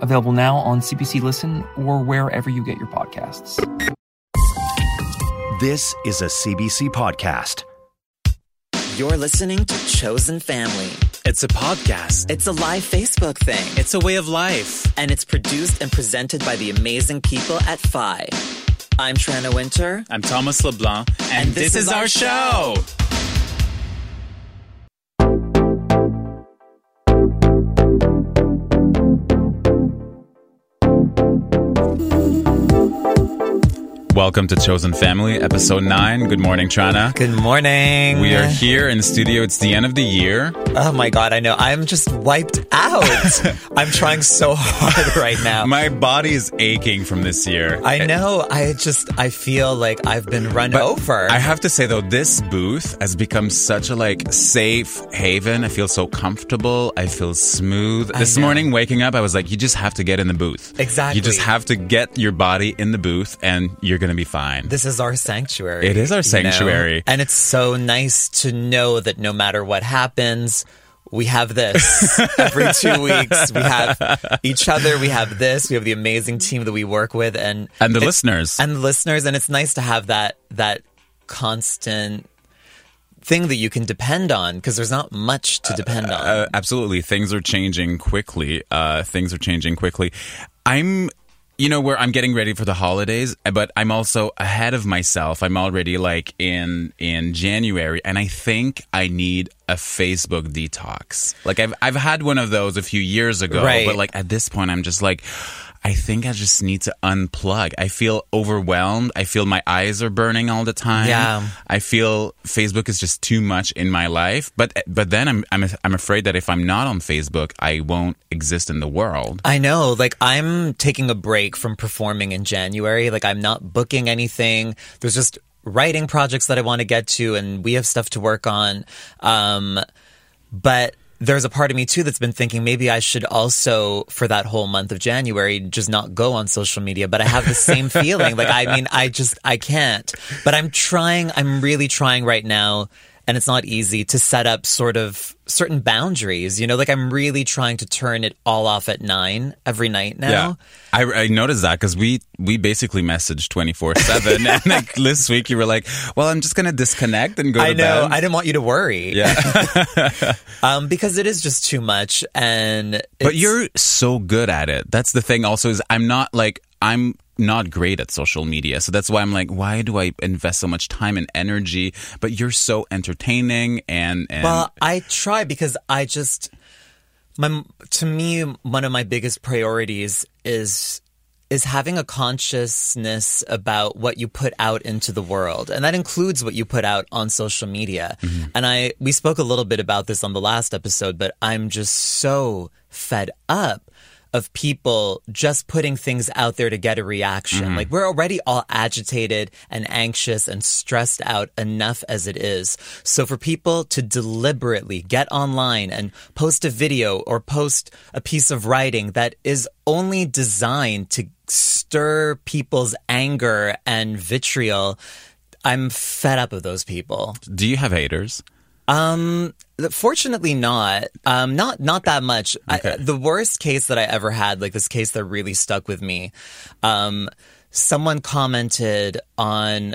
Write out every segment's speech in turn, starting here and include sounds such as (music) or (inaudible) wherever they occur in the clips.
available now on CBC Listen or wherever you get your podcasts. This is a CBC podcast. You're listening to Chosen Family. It's a podcast. It's a live Facebook thing. It's a way of life. And it's produced and presented by the amazing people at Phi. I'm Tranna Wintour. I'm Thomas LeBlanc. And, And this this, is is our our show. Welcome to Chosen Family, episode 9. Good morning, Tranna. Good morning. We are here in the studio. It's the end of the year. Oh my god, I know. I'm just wiped out. (laughs) I'm trying so hard right now. My body is aching from this year. I know. I just I feel like I've been run But over. I have to say though, this booth has become such a like safe haven. I feel so comfortable. I feel smooth. This know. morning, waking up, I was like, you just have to get in the booth. Exactly. You just have to get your body in the booth, and you're gonna be fine. this is our sanctuary. It is our you know? sanctuary. And it's so nice to know that no matter what happens, we have this (laughs) every two weeks. We have each other. We have this. We have the amazing team that we work with, and and the listeners. and the listeners. And it's nice to have that that constant thing that you can depend on because there's not much to depend on. Uh, absolutely. Things are changing quickly. Uh, things are changing quickly. I'm, you know, where I'm getting ready for the holidays, eh, but I'm also ahead of myself. I'm already like in in January, and I think I need a Facebook detox. Like I've I've had one of those a few years ago, Right. but like at this point, I'm just like. I think I just need to unplug. I feel overwhelmed. I feel my eyes are burning all the time. Yeah. I feel Facebook is just too much in my life. But but then I'm I'm I'm afraid that if I'm not on Facebook, I won't exist in the world. I know. Like, I'm taking a break from performing in January. Like, I'm not booking anything. There's just writing projects that I want to get to, and we have stuff to work on. Um, but there's a part of me too that's been thinking maybe I should also, for that whole month of January, just not go on social media. But I have the same (laughs) feeling. Like, I mean, I just, I can't. But I'm trying, I'm really trying right now. And it's not easy to set up sort of certain boundaries, you know, like I'm really trying to turn it all off at nine every night now. I, I noticed that because we we basically messaged twenty four seven, (laughs) and like this week you were like, "Well, I'm just gonna disconnect and go I to know. bed." I didn't want you to worry. yeah, (laughs) (laughs) Um, because it is just too much. And but you're so good at it. That's the thing. Also, is I'm not like I'm not great at social media, so that's why I'm like, why do I invest so much time and energy? But you're so entertaining and and Well, I try because I just my to me one of my biggest priorities is is having a consciousness about what you put out into the world and that includes what you put out on social media. Mm-hmm. And I we spoke a little bit about this on the last episode, but I'm just so fed up of people just putting things out there to get a reaction. Mm-hmm. Like we're already all agitated and anxious and stressed out enough as it is. So for people to deliberately get online and post a video or post a piece of writing that is only designed to stir people's anger and vitriol, I'm fed up of those people. do you have haters? Um, fortunately not. Um, not not that much. I, the worst case that I ever had, like this case that really stuck with me, um, someone commented on.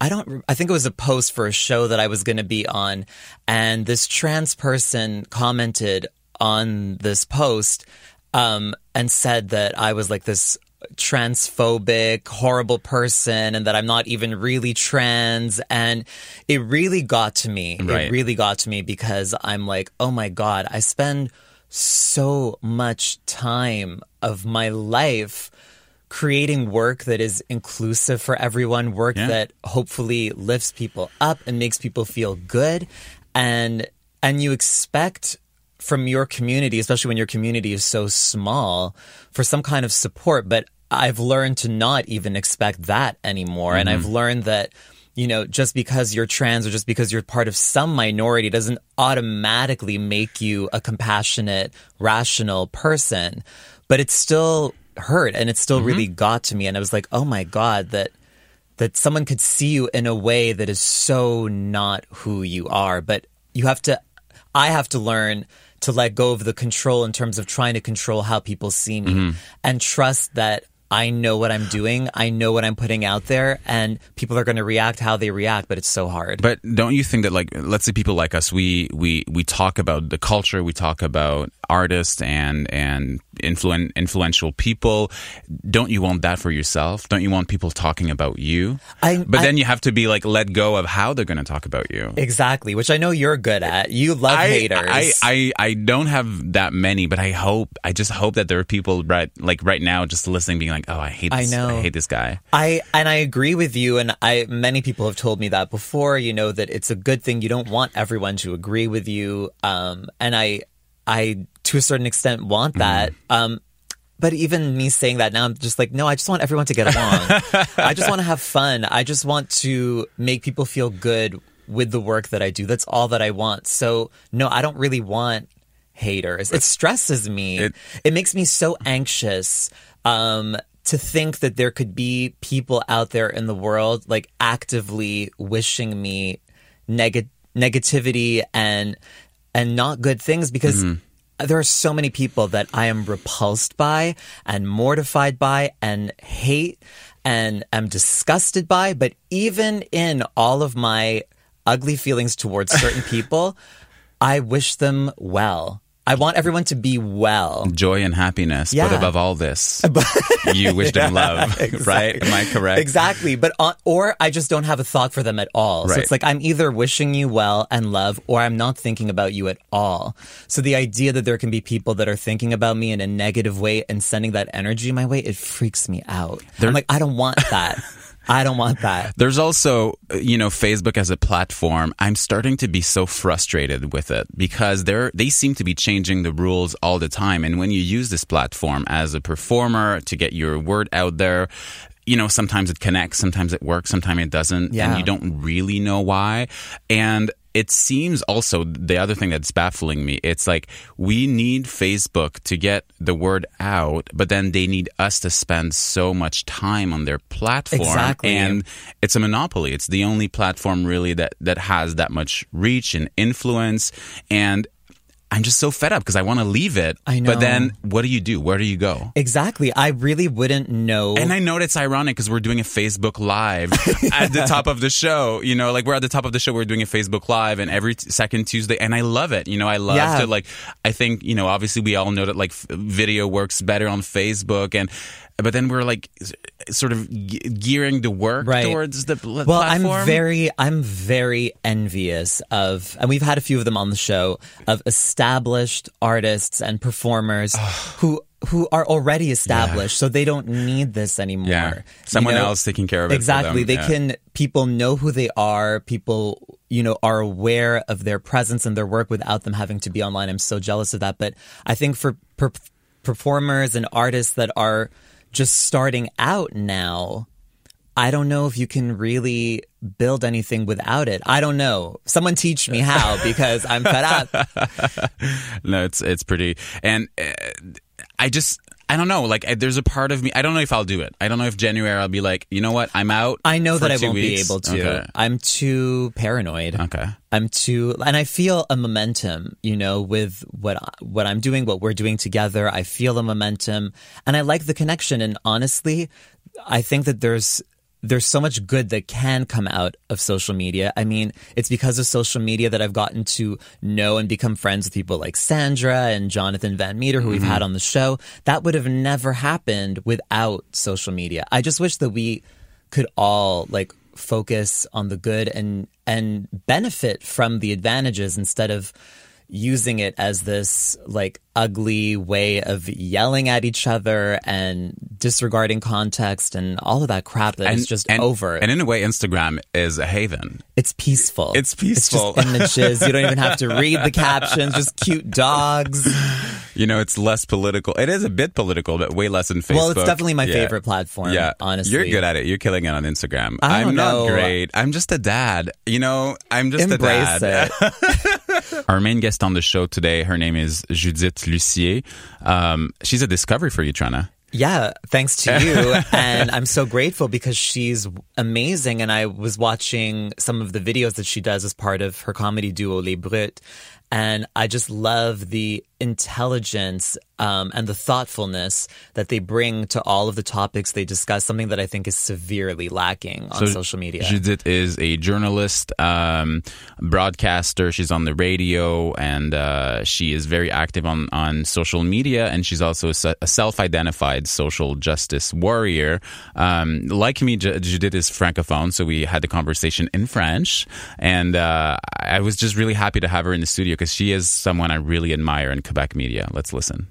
I don't. I think it was a post for a show that I was going to be on, and this trans person commented on this post um, and said that I was like this transphobic, horrible person and that I'm not even really trans. And it really got to me. Right. It really got to me because I'm like, oh my God, I spend so much time of my life creating work that is inclusive for everyone, work Yeah. that hopefully lifts people up and makes people feel good. And and you expect from your community, especially when your community is so small, for some kind of support. But I've learned to not even expect that anymore. And I've mm-hmm. learned that, you know, just because you're trans or just because you're part of some minority doesn't automatically make you a compassionate, rational person. But it still hurt and it still really mm-hmm. got to me. And I was like, oh my God, that that someone could see you in a way that is so not who you are. But you have to, I have to learn to let go of the control in terms of trying to control how people see me mm-hmm. and trust that I know what I'm doing. I know what I'm putting out there and people are going to react how they react, but it's so hard. But don't you think that like let's say people like us we we we talk about the culture, we talk about artists and and influen- influential people. Don't you want that for yourself? Don't you want people talking about you? I- but I- then you have to be like let go of how they're going to talk about you. exactly, which I know you're good at. You love haters. I, I I don't have that many, but I hope I just hope that there are people right like right now just listening, being like, oh, I hate I this, know. I hate this guy. I and I agree with you, and I many people have told me that before. You know that it's a good thing. You don't want everyone to agree with you, um, and I, I to a certain extent want that. Um, but even me saying that now, I'm just like, no, I just want everyone to get along. (laughs) I just want to have fun. I just want to make people feel good with the work that I do. That's all that I want. So no, I don't really want haters. It stresses me. It- It, makes me so anxious um, to think that there could be people out there in the world like actively wishing me neg- negativity and and not good things because there are so many people that I am repulsed by and mortified by and hate and am disgusted by. But even in all of my ugly feelings towards certain (laughs) people, I wish them well. I want everyone to be well. Joy and happiness, but above all this, (laughs) you wish them (laughs) love, right? Am I correct? Exactly. But on, or I just don't have a thought for them at all. So it's like I'm either wishing you well and love or I'm not thinking about you at all. So the idea that there can be people that are thinking about me in a negative way and sending that energy my way, it freaks me out. I'm like, I don't want that. (laughs) I don't want that. There's also, you know, Facebook as a platform. I'm starting to be so frustrated with it because they're they seem to be changing the rules all the time. And when you use this platform as a performer to get your word out there, you know, sometimes it connects, sometimes it works, sometimes it doesn't, Yeah. and you don't really know why. And it seems also the other thing that's baffling me. It's like we need Facebook to get the word out, but then they need us to spend so much time on their platform. Exactly. And it's a monopoly. It's the only platform really that that has that much reach and influence. And I'm just so fed up because I want to leave it. I know. But then what do you do? Where do you go? Exactly. I really wouldn't know. And I know it's ironic because we're doing a Facebook Live (laughs) at the top of the show. You know, like we're at the top of the show, we're doing a Facebook Live, and every t- second Tuesday, and I love it. You know, I love Yeah. to like. I think you know, obviously, we all know that like f- video works better on Facebook, and but then we're like sort of ge- gearing the work Right. towards the pl- Well, platform. I'm very, I'm very envious of, and we've had a few of them on the show of established artists and performers who who are already established, so they don't need this anymore. Yeah. You Someone know? else taking care of it Exactly. They yeah. can. People know who they are. People, you know, are aware of their presence and their work without them having to be online. I'm so jealous of that. But I think for per- performers and artists that are just starting out now, I don't know if you can really build anything without it. I don't know. Someone teach me how (laughs) because I'm fed up. (laughs) no, it's it's pretty, and uh, I just I don't know. Like, I, there's a part of me. I don't know if I'll do it. I don't know if January I'll be like, you know what, I'm out. I know that I won't be able to. Okay. I'm too paranoid. Okay. I'm too, and I feel a momentum, you know, with what what I'm doing, what we're doing together. I feel a momentum, and I like the connection. And honestly, I think that there's there's so much good that can come out of social media. I mean, it's because of social media that I've gotten to know and become friends with people like Sandra and Jonathan Van Meter, who we've mm-hmm. had on the show. That would have never happened without social media. I just wish that we could all like focus on the good and and benefit from the advantages instead of using it as this like ugly way of yelling at each other and disregarding context and all of that crap that is just and, over. And in a way, Instagram is a haven. it's peaceful. It's peaceful. It's just (laughs) images. you don't even have to read the captions. Just cute dogs. you know, it's less political. It is a bit political, but way less than Facebook. Well, it's definitely my Yeah. favorite platform. Yeah, honestly, you're good at it. You're killing it on Instagram. I am not great. I'm just a dad. You know, I'm just Embrace a dad. it. (laughs) (laughs) Our main guest on the show today, her name is Judith Lussier. Um, she's a discovery for you, Tranna. Yeah, thanks to you. (laughs) and I'm so grateful because she's amazing. And I was watching some of the videos that she does as part of her comedy duo Les Brutes. And I just love the intelligence um, and the thoughtfulness that they bring to all of the topics they discuss, something that I think is severely lacking on So social media. Judith is a journalist, um, broadcaster. She's on the radio, and uh, she is very active on, on social media. And she's also a, a self-identified social justice warrior. Um, like me, Ju- Judith is francophone, so we had the conversation in French. And uh, I was just really happy to have her in the studio because she is someone I really admire in Quebec media. Let's listen.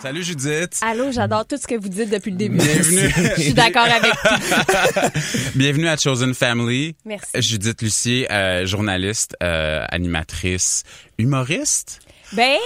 Salut Judith. Allô, j'adore tout ce que vous dites depuis le début. Bienvenue. (laughs) Je suis d'accord avec tout. (laughs) Bienvenue à Chosen Family. Merci. Judith Lucier, euh, journaliste, euh, animatrice, humoriste. Ben,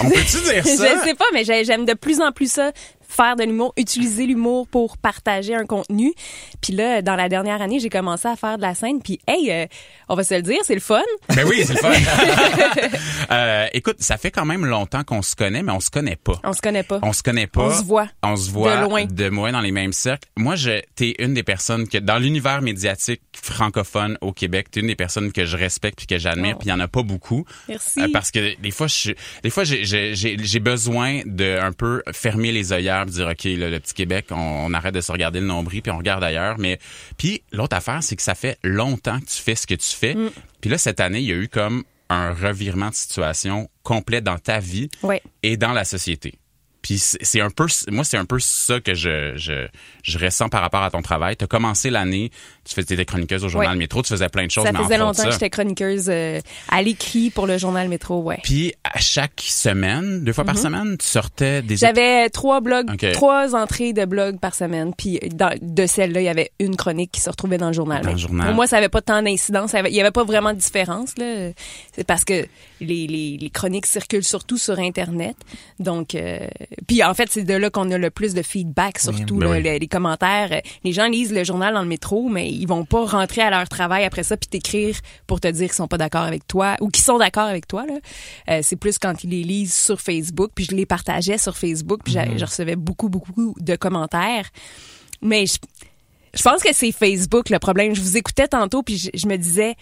On peut-tu dire (laughs) je ça? sais pas, mais j'ai- j'aime de plus en plus ça, faire de l'humour, utiliser l'humour pour partager un contenu. Puis là, dans la dernière année, j'ai commencé à faire de la scène. Puis, hey, euh, on va se le dire, c'est le fun. Ben oui, c'est le fun. (laughs) Euh, écoute, ça fait quand même longtemps qu'on se connaît, mais on se connaît pas. On se connaît pas. On se connaît pas. On se voit. On se voit De loin. de loin dans les mêmes cercles. Moi, je, t'es une des personnes que, dans l'univers médiatique francophone au Québec, t'es une des personnes que je respecte puis que j'admire, Oh. puis il y en a pas beaucoup. Merci. Euh, parce que des fois, je, des fois, j'ai besoin de un peu fermer les œillères, puis dire ok, là, le petit Québec, on, on arrête de se regarder le nombril, puis on regarde ailleurs. Mais puis l'autre affaire, c'est que ça fait longtemps que tu fais ce que tu fais. Mm. Puis là, cette année, il y a eu comme un revirement de situation complet dans ta vie et dans la société. Puis c'est c'est un peu, moi c'est un peu ça que je, je, je ressens par rapport à ton travail. Tu as commencé l'année, tu faisais des chroniqueuses au journal Ouais. Métro, tu faisais plein de choses. Ça mais faisait longtemps que j'étais chroniqueuse euh, à l'écrit pour le journal Métro, ouais. Puis à chaque semaine, deux fois par semaine, tu sortais des Mhm. J'avais trois blogs, trois entrées de blogs par semaine. Puis dans- de celles-là, il y avait une chronique qui se retrouvait dans le journal. Dans le journal. Pour moi, ça avait pas tant d'incidence. Il y avait pas vraiment de différence. là. C'est parce que les, les, les chroniques circulent surtout sur Internet. Donc, euh, puis en fait, c'est de là qu'on a le plus de feedback, surtout Ben là, oui. les, les commentaires. Les gens lisent le journal dans le métro, mais ils vont pas rentrer à leur travail après ça puis t'écrire pour te dire qu'ils sont pas d'accord avec toi ou qu'ils sont d'accord avec toi. là. Euh, c'est plus quand ils les lisent sur Facebook, puis je les partageais sur Facebook, puis j'a- je recevais beaucoup, beaucoup de commentaires. Mais je, je pense que c'est Facebook le problème. Je vous écoutais tantôt, puis je, je me disais,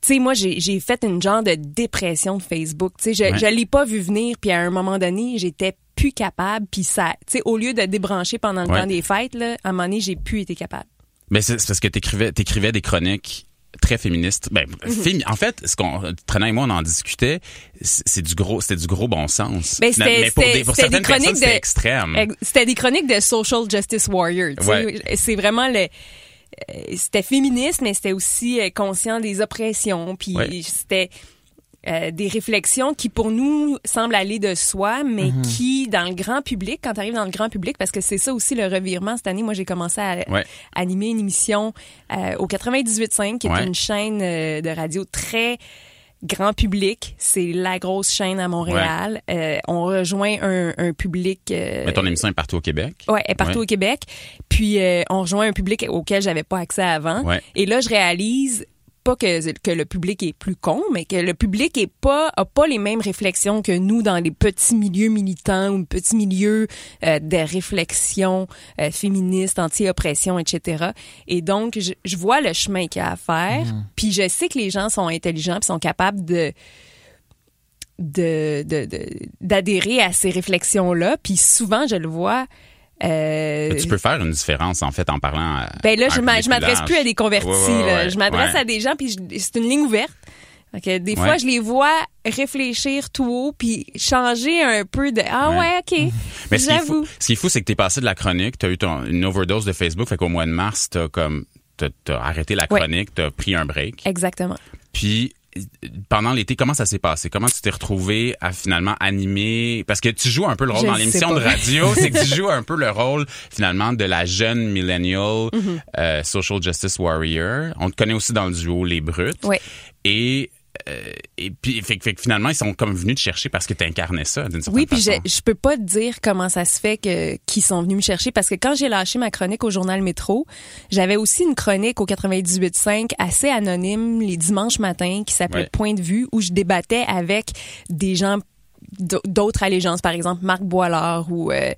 tu sais, moi, j'ai j'ai fait une genre de dépression de Facebook. Tu sais, je, Ouais. je l'ai pas vu venir, puis à un moment donné, j'étais plus capable, puis ça, tu sais, au lieu de débrancher pendant le Ouais. temps des fêtes, là, à un moment donné, j'ai plus été capable. Mais c'est parce que t'écrivais, t'écrivais des chroniques très féministes. Ben, Mhm. fémi- en fait, ce qu'on, Trena et moi, on en discutait, c'est du gros, c'était du gros bon sens. Ben, c'était- mais pour, des, pour c'était des certaines personnes, chroniques c'était extrême. Ex- C'était des chroniques de social justice warrior. Ouais. C'est vraiment le. euh, C'était féministe, mais c'était aussi euh, conscient des oppressions. Puis Ouais. c'était euh, des réflexions qui, pour nous, semblent aller de soi, mais Mhm. qui, dans le grand public, quand tu arrives dans le grand public, parce que c'est ça aussi le revirement cette année, moi, j'ai commencé à Ouais. animer une émission euh, au 98.5, qui est Ouais. une chaîne euh, de radio très grand public. C'est la grosse chaîne à Montréal. Euh, on rejoint un, un public... euh, Mais ton émission est partout au Québec. Ouais, est partout Ouais. au Québec. Puis euh, on rejoint un public auquel j'avais pas accès avant. Ouais. Et là, je réalise pas que, que le public est plus con, mais que le public est pas a pas les mêmes réflexions que nous dans les petits milieux militants ou petits milieux euh, de réflexion euh, féministe, anti-oppression, etc. Et donc, je, je vois le chemin qu'il y a à faire. Puis je sais que les gens sont intelligents puis sont capables de de de- de- d'adhérer à ces réflexions-là. Puis souvent, je le vois. Euh, tu peux faire une différence, en fait, en parlant à, ben là, je je m'adresse plus à des convertis. Ouais, ouais, là. Je m'adresse à des gens, puis c'est une ligne ouverte. Ok, des fois, je les vois réfléchir tout haut, puis changer un peu de ah Ouais. ok, Mais ce j'avoue. ce qui est fou, c'est que t'es passé de la chronique, t'as eu ton, une overdose de Facebook, fait qu'au mois de mars, t'as comme, t'as, t'as arrêté la chronique, t'as pris un break. Exactement. Puis pendant l'été, comment ça s'est passé? Comment tu t'es retrouvé à finalement animer? Parce que tu joues un peu le rôle Je dans l'émission de radio, (laughs) c'est que tu joues un peu le rôle finalement de la jeune millennial Mhm. euh, social justice warrior. On te connaît aussi dans le duo Les Brutes. Ouais. Et euh, et puis fait, fait finalement ils sont comme venus te chercher parce que tu incarnais ça d'une certaine Oui, puis je, je peux pas te dire comment ça se fait que qu'ils sont venus me chercher parce que quand j'ai lâché ma chronique au journal Métro, j'avais aussi une chronique au 98.5 assez anonyme les dimanches matins qui s'appelait Ouais. Point de vue où je débattais avec des gens d'autres allégeances par exemple Marc Boilard ou euh,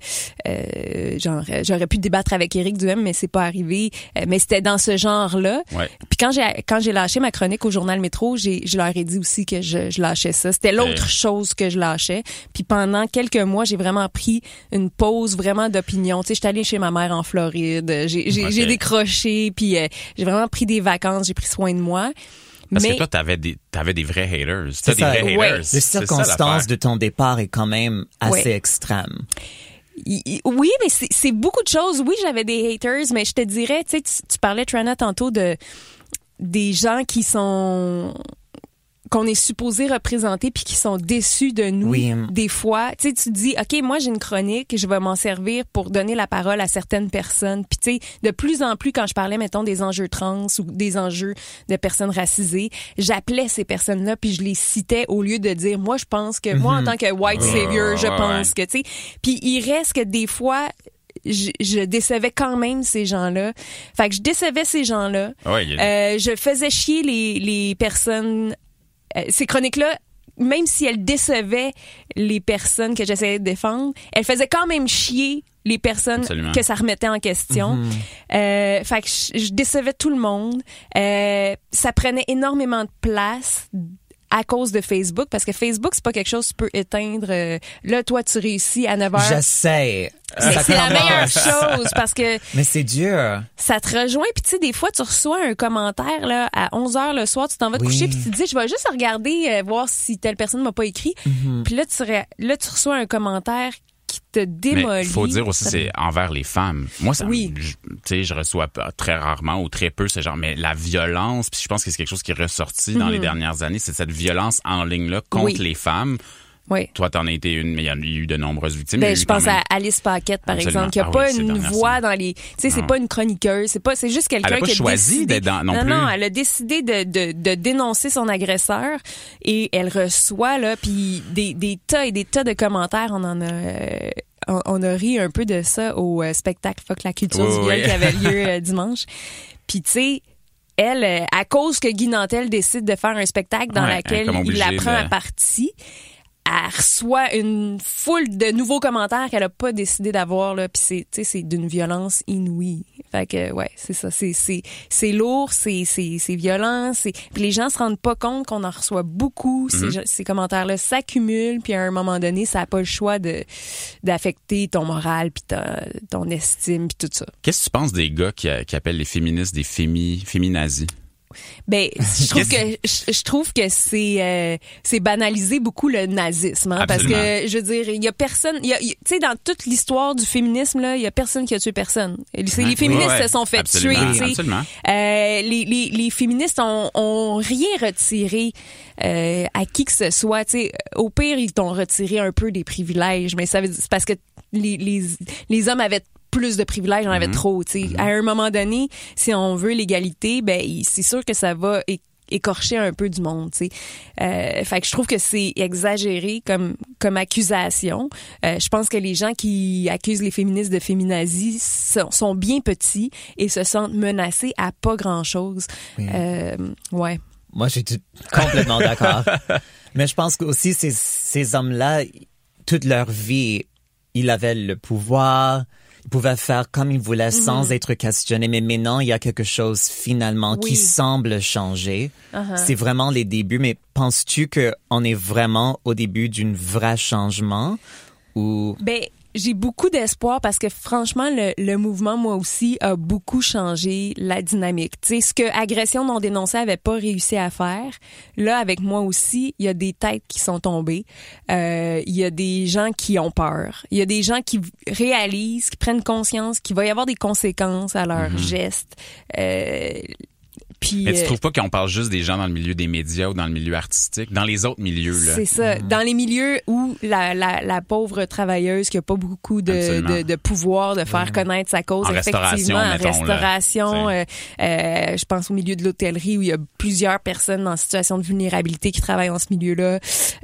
euh, genre euh, j'aurais pu débattre avec Éric Duhem mais c'est pas arrivé Euh, mais c'était dans ce genre là Ouais. puis quand j'ai quand j'ai lâché ma chronique au journal Métro, j'ai je leur ai dit aussi que je, je lâchais ça. C'était l'autre Euh. chose que je lâchais. Puis pendant quelques mois, j'ai vraiment pris une pause vraiment d'opinion. Tu sais, j'étais allée chez ma mère en Floride. J'ai j'ai Ok. j'ai décroché puis euh, j'ai vraiment pris des vacances, j'ai pris soin de moi. Parce mais que toi, t'avais des, t'avais des vrais haters. T'as des ça. vrais Ouais. haters. Les C'est ça, circonstances de ton départ est quand même assez Ouais. extrême. Oui, mais c'est c'est beaucoup de choses. Oui, j'avais des haters, mais je te dirais, tu sais, tu, tu parlais, Trana, tantôt de des gens qui sont qu'on est supposé représenter puis qui sont déçus de nous Oui. des fois tu sais tu dis OK moi j'ai une chronique je vais m'en servir pour donner la parole à certaines personnes puis tu sais de plus en plus quand je parlais mettons des enjeux trans ou des enjeux de personnes racisées j'appelais ces personnes-là puis je les citais au lieu de dire moi je pense que moi en tant que white savior je ouais. pense que tu sais puis il reste que des fois je, je décevais quand même ces gens-là. Fait que je décevais ces gens-là. A- Euh, je faisais chier les, les personnes. Euh, ces chroniques-là, même si elles décevaient les personnes que j'essayais de défendre, elles faisaient quand même chier les personnes Absolument. que ça remettait en question. Euh, fait que je, je décevais tout le monde. Euh, ça prenait énormément de place à cause de Facebook parce que Facebook c'est pas quelque chose que tu peux éteindre euh, là toi tu réussis à 9 heures J'essaie. mais c'est la meilleure chose parce que Mais c'est dur. ça te rejoint puis tu sais des fois tu reçois un commentaire là à 11 heures le soir tu t'en vas te Oui. coucher puis tu te dis je vais juste regarder euh, voir si telle personne m'a pas écrit Mhm. puis là tu re- là tu reçois un commentaire te démolit faut dire aussi c'est envers les femmes. Moi ça Oui. je- tu sais je reçois pas- très rarement ou très peu ce genre mais la violence puis je pense que c'est quelque chose qui est ressorti dans les dernières années, c'est cette violence en ligne là contre Mhm. Oui. les femmes. Oui Toi t'en as été une mais il y en a eu de nombreuses victimes. Ben, je pense même- à Alice Paquette, par Absolument. exemple, qui a Ah pas oui, une voix dans les... Tu sais, c'est pas une chroniqueuse, c'est pas, c'est juste quelqu'un Elle a pas qui a choisi d'être dans- non non, plus. non, elle a décidé de, de, de dénoncer son agresseur et elle reçoit, là, puis des, des tas et des tas de commentaires. On en a... euh, on, a ri un peu de ça au euh, spectacle Fuck la culture Oui, du viol oui. qui avait lieu (laughs) euh, dimanche. Puis, tu sais, elle, à cause que Guy Nantel décide de faire un spectacle dans Ouais, lequel il la prend de- à partie, elle reçoit une foule de nouveaux commentaires qu'elle a pas décidé d'avoir là puis c'est tu sais c'est d'une violence inouïe. Fait que ouais c'est ça. C'est c'est c'est lourd c'est c'est c'est violent c'est puis les gens se rendent pas compte qu'on en reçoit beaucoup. Mhm. ces, ces commentaires là s'accumulent puis à un moment donné ça a pas le choix de d'affecter ton moral puis ta- ton estime puis tout ça. Qu'est-ce que tu penses des gars qui, qui appellent les féministes des fémi féminazis? Ben, (laughs) je trouve que je, je trouve que c'est euh, c'est banaliser beaucoup le nazisme, hein, parce que je veux dire, il y a personne, il y a- il- tu sais, dans toute l'histoire du féminisme là, il y a personne qui a tué personne. C'est les féministes Ouais, se sont fait Absolument, tuer. absolument. Euh, les, les, les féministes ont, ont rien retiré euh, à qui que ce soit. Tu sais, au pire, ils t'ont retiré un peu des privilèges, mais ça veut dire c'est parce que les, les, les hommes avaient plus de privilèges, on Mhm. avait trop. Tu sais. À un moment donné, si on veut l'égalité, ben c'est sûr que ça va écorcher un peu du monde. Tu sais. Euh, fait que je trouve que c'est exagéré comme comme accusation. Euh, je pense que les gens qui accusent les féministes de féminazie sont, sont bien petits et se sentent menacés à pas grand chose. Euh, ouais. Moi, je suis complètement d'accord. (laughs) Mais je pense que aussi ces, ces hommes-là, toute leur vie, ils avaient le pouvoir, ils pouvaient faire comme ils voulaient sans être questionnés. Mais maintenant, il y a quelque chose finalement Oui. qui semble changer. Uh-huh. C'est vraiment les débuts. Mais penses-tu que on est vraiment au début d'une vraie changement ou Ben, j'ai beaucoup d'espoir parce que franchement, le, le mouvement, moi aussi, a beaucoup changé la dynamique. Tu sais, ce que Agression non dénoncée avait pas réussi à faire, là, avec moi aussi, il y a des têtes qui sont tombées. Euh, Il y a des gens qui ont peur. Il y a des gens qui réalisent, qui prennent conscience qu'il va y avoir des conséquences à leurs gestes. Euh, puis Mais tu euh, trouves pas qu'on parle juste des gens dans le milieu des médias ou dans le milieu artistique, dans les autres milieux là. C'est ça. Dans les milieux où la, la, la pauvre travailleuse qui a pas beaucoup de, de, de pouvoir de faire connaître sa cause, En effectivement, restauration, en mettons, restauration, euh, euh, je pense au milieu de l'hôtellerie où il y a plusieurs personnes en situation de vulnérabilité qui travaillent dans ce milieu-là.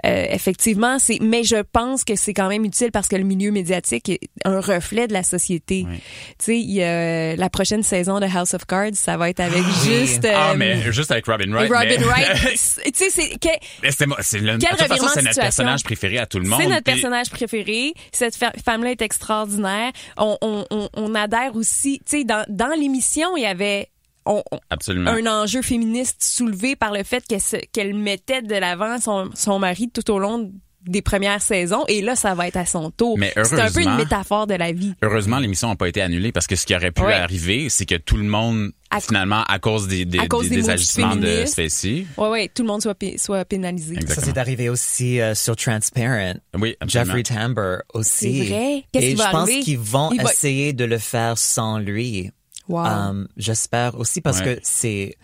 Euh, effectivement, c'est. Mais je pense que c'est quand même utile parce que le milieu médiatique est un reflet de la société. Oui. Tu sais, il y a la prochaine saison de House of Cards, ça va être avec juste. Ah euh, mais juste avec Robin Wright. Robin mais- Wright. (laughs) tu sais, c'est c'est c'est de toute façon, de notre personnage préféré à tout le monde. C'est notre puis- personnage préféré. Cette femme-là est extraordinaire. On, on, on, on adhère aussi. Tu sais, dans, dans l'émission, il y avait on- on- Absolument. un enjeu féministe soulevé par le fait qu'elle mettait de l'avant son, son mari tout au long des premières saisons. Et là, ça va être à son tour. Mais C'est un peu une heureusement- métaphore de la vie. Heureusement, l'émission n'a pas été annulée parce que ce qui aurait pu Ouais. arriver, c'est que tout le monde, À- finalement, à cause des, des, À cause des, des agissements de. Spacey. Ouais, ouais, tout le monde soit, soit pénalisé. Ça, Exactement. c'est arrivé aussi euh, sur Transparent. Oui, absolument. Jeffrey Tambor aussi. C'est vrai? Qu'est-ce Et qui va je pense arriver? qu'ils vont Il va- essayer de le faire sans lui. Wow. Um, J'espère aussi parce Ouais. que c'est.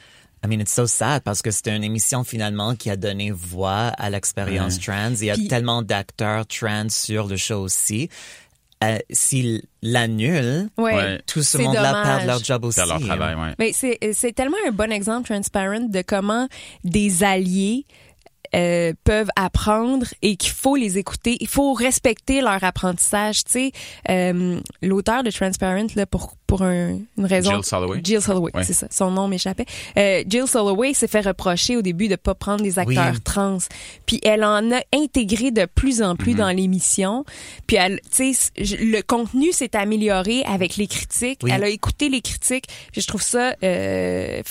I mean, it's so sad parce que c'était une émission finalement qui a donné voix à l'expérience Ouais. trans. Il y a Puis- tellement d'acteurs trans sur le show aussi. Euh, S'ils l'annulent, ouais. Tout ce monde-là perd leur job aussi. Faire leur travail, ouais. Mais c'est c'est tellement un bon exemple transparent de comment des alliés euh, peuvent apprendre et qu'il faut les écouter. Il faut respecter leur apprentissage. Tu sais, euh, l'auteur de Transparent là pour pour un- une raison. Jill Soloway. Jill Soloway, Ouais. c'est ça. Son nom m'échappait. Euh, Jill Soloway s'est fait reprocher au début de pas prendre des acteurs Oui. trans. Puis elle en a intégré de plus en plus dans l'émission. Puis elle, tu sais, le contenu s'est amélioré avec les critiques. Oui. Elle a écouté les critiques. Puis je trouve ça euh,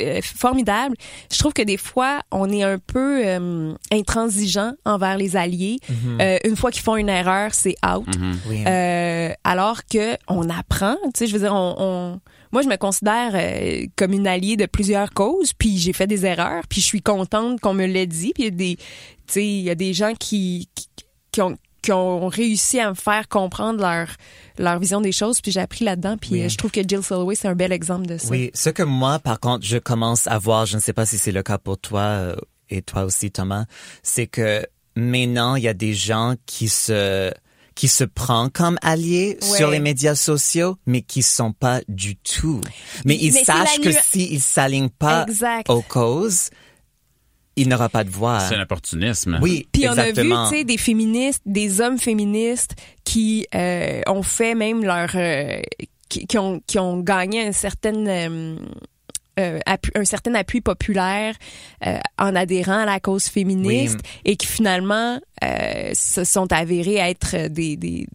euh, formidable. Je trouve que des fois on est un peu euh, intransigeant envers les alliés. Euh, une fois qu'ils font une erreur, c'est out. Oui. Euh, alors que on apprend, tu sais, je veux dire, on, on- moi je me considère euh, comme une alliée de plusieurs causes, puis j'ai fait des erreurs, puis je suis contente qu'on me l'ait dit, puis il y a des, tu sais, il y a des gens qui, qui, qui ont qui ont réussi à me faire comprendre leur leur vision des choses, puis j'ai appris là-dedans, puis Oui. euh, je trouve que Jill Soloway c'est un bel exemple de ça. Oui, ce que moi, par contre, je commence à voir, je ne sais pas si c'est le cas pour toi euh, et toi aussi, Thomas, c'est que maintenant, il y a des gens qui se qui se prend comme alliés Ouais. sur les médias sociaux, mais qui sont pas du tout. Mais ils Mais sachent que nu- s'ils s'alignent pas Exact. aux causes, il n'aura pas de voix. C'est un opportunisme. Oui, Puis on a vu, tu sais, des féministes, des hommes féministes qui euh, ont fait même leur, euh, qui, qui ont qui ont gagné un certain euh, euh, un certain appui populaire euh, en adhérant à la cause féministe et qui finalement euh, se sont avérés être des des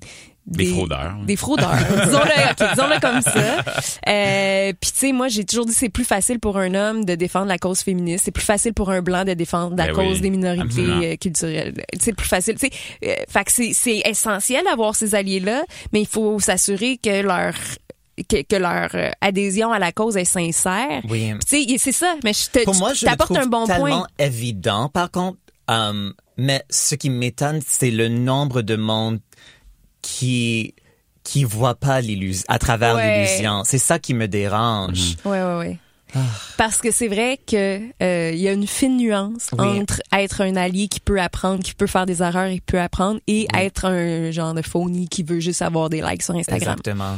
Des fraudeurs. Des fraudeurs. (laughs) disons-le, ok, disons-le comme ça. Euh, Puis tu sais, moi j'ai toujours dit c'est plus facile pour un homme de défendre la cause féministe, c'est plus facile pour un blanc de défendre la Ben cause oui, des minorités absolument. culturelles. C'est plus facile. Tu sais, euh, fait que c'est essentiel d'avoir ces alliés là, mais il faut s'assurer que leur que, que leur euh, adhésion à la cause est sincère. Oui. Puis, Tu sais, c'est ça. Mais je te, Pour moi, je le trouve un bon tellement point. évident. Par contre, euh, mais ce qui m'étonne, c'est le nombre de monde qui qui voit pas l'illusion à travers Ouais. l'illusion. C'est ça qui me dérange. Ouais, ouais, ouais. Ah. Parce que c'est vrai que euh, il y a une fine nuance Oui. entre être un allié qui peut apprendre, qui peut faire des erreurs et qui peut apprendre, et être un genre de phony qui veut juste avoir des likes sur Instagram. Exactement.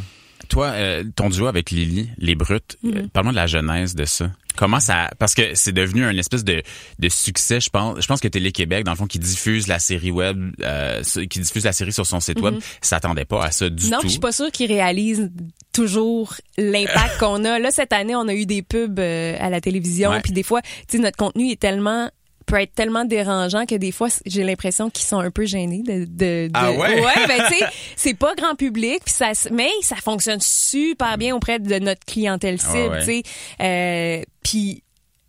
Toi, euh, ton duo avec Lily, Les Brutes, Mhm. euh, parle-moi de la genèse de ça. Comment ça... Parce que c'est devenu un espèce de, de succès, je pense. Je pense que Télé-Québec, dans le fond, qui diffuse la série web, euh, qui diffuse la série sur son site web, s'attendait pas à ça du Mhm. Non, tout. puis je suis pas sûre qu'ils réalisent toujours l'impact (laughs) qu'on a. Là, cette année, on a eu des pubs euh, à la télévision, puis des fois, tu sais, notre contenu est tellement peut être tellement dérangeant que des fois j'ai l'impression qu'ils sont un peu gênés de, de, de- Ah ouais? ben tu sais (laughs) c'est pas grand public puis ça mais ça fonctionne super bien auprès de notre clientèle Ah cible ouais. tu sais Euh, puis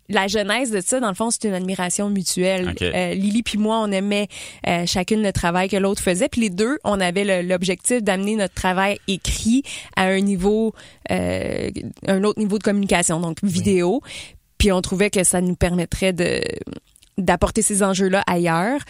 la genèse de ça, dans le fond, c'est une admiration mutuelle. Ok. Euh, Lily puis moi, on aimait euh, chacune le travail que l'autre faisait. Puis les deux, on avait l'objectif d'amener notre travail écrit à un niveau, euh, un autre niveau de communication, donc vidéo. Puis on trouvait que ça nous permettrait de d'apporter ces enjeux-là ailleurs.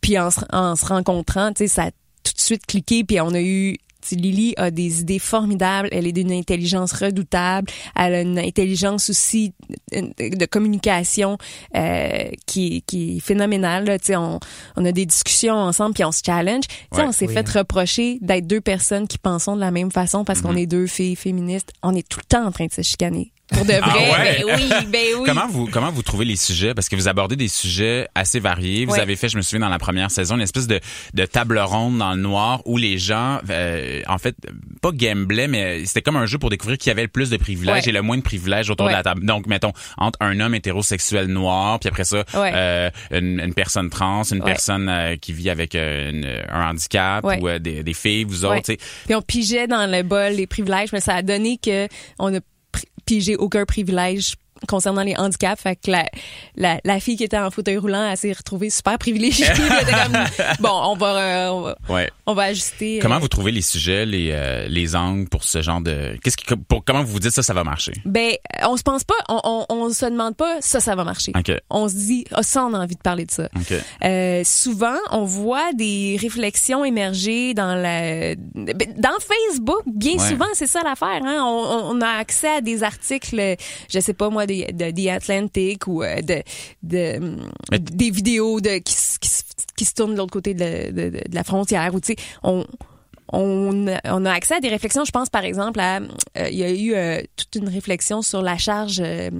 Puis en se, en se rencontrant, tu sais, ça a tout de suite cliqué. Puis on a eu Tu sais, Lily a des idées formidables, elle est d'une intelligence redoutable, elle a une intelligence aussi euh, de communication euh, qui, qui est phénoménale. là. Tu sais, on, on a des discussions ensemble puis on se challenge. Tu sais, Ouais. on s'est Oui. fait reprocher d'être deux personnes qui pensons de la même façon parce qu'on est deux filles féministes. On est tout le temps en train de se chicaner. Pour de vrai, Ah ouais? ben oui, ben oui. Comment vous comment vous trouvez les sujets? Parce que vous abordez des sujets assez variés. Vous Ouais. avez fait, je me souviens dans la première saison, une espèce de, de table ronde dans le noir où les gens, euh, en fait, pas gamblaient, mais c'était comme un jeu pour découvrir qui avait le plus de privilèges Ouais. et le moins de privilèges autour de la table. Donc, mettons entre un homme hétérosexuel noir, puis après ça, euh, une, une personne trans, une personne euh, qui vit avec euh, une- un handicap ou euh, des, des filles, vous autres. Puis on pigeait dans le bol les privilèges, mais ça a donné que on a puis j'ai aucun privilège concernant les handicaps. Fait que la, la, la fille qui était en fauteuil roulant, elle s'est retrouvée super privilégiée. (laughs) Comme, bon, on va, euh, on va, Ouais. on va ajuster. euh, Comment vous trouvez les sujets, les, euh, les angles pour ce genre de... Qu'est-ce qui, pour, comment vous vous dites ça, ça va marcher? Ben, on se pense pas, on, on, on se demande pas, ça, ça va marcher. On se dit, ah, ça, on a envie de parler de ça. Souvent, on voit des réflexions émerger dans la dans Facebook. Bien Ouais. souvent, c'est ça l'affaire. Hein? On, on a accès à des articles, je sais pas moi, de, de The Atlantic ou euh, de, de Mais- des vidéos de qui, se- qui, se- qui se tournent de l'autre côté de, de- de la frontière. Ou tu sais, on on a, on a accès à des réflexions. Je pense par exemple à euh, il y a eu euh, toute une réflexion sur la charge euh,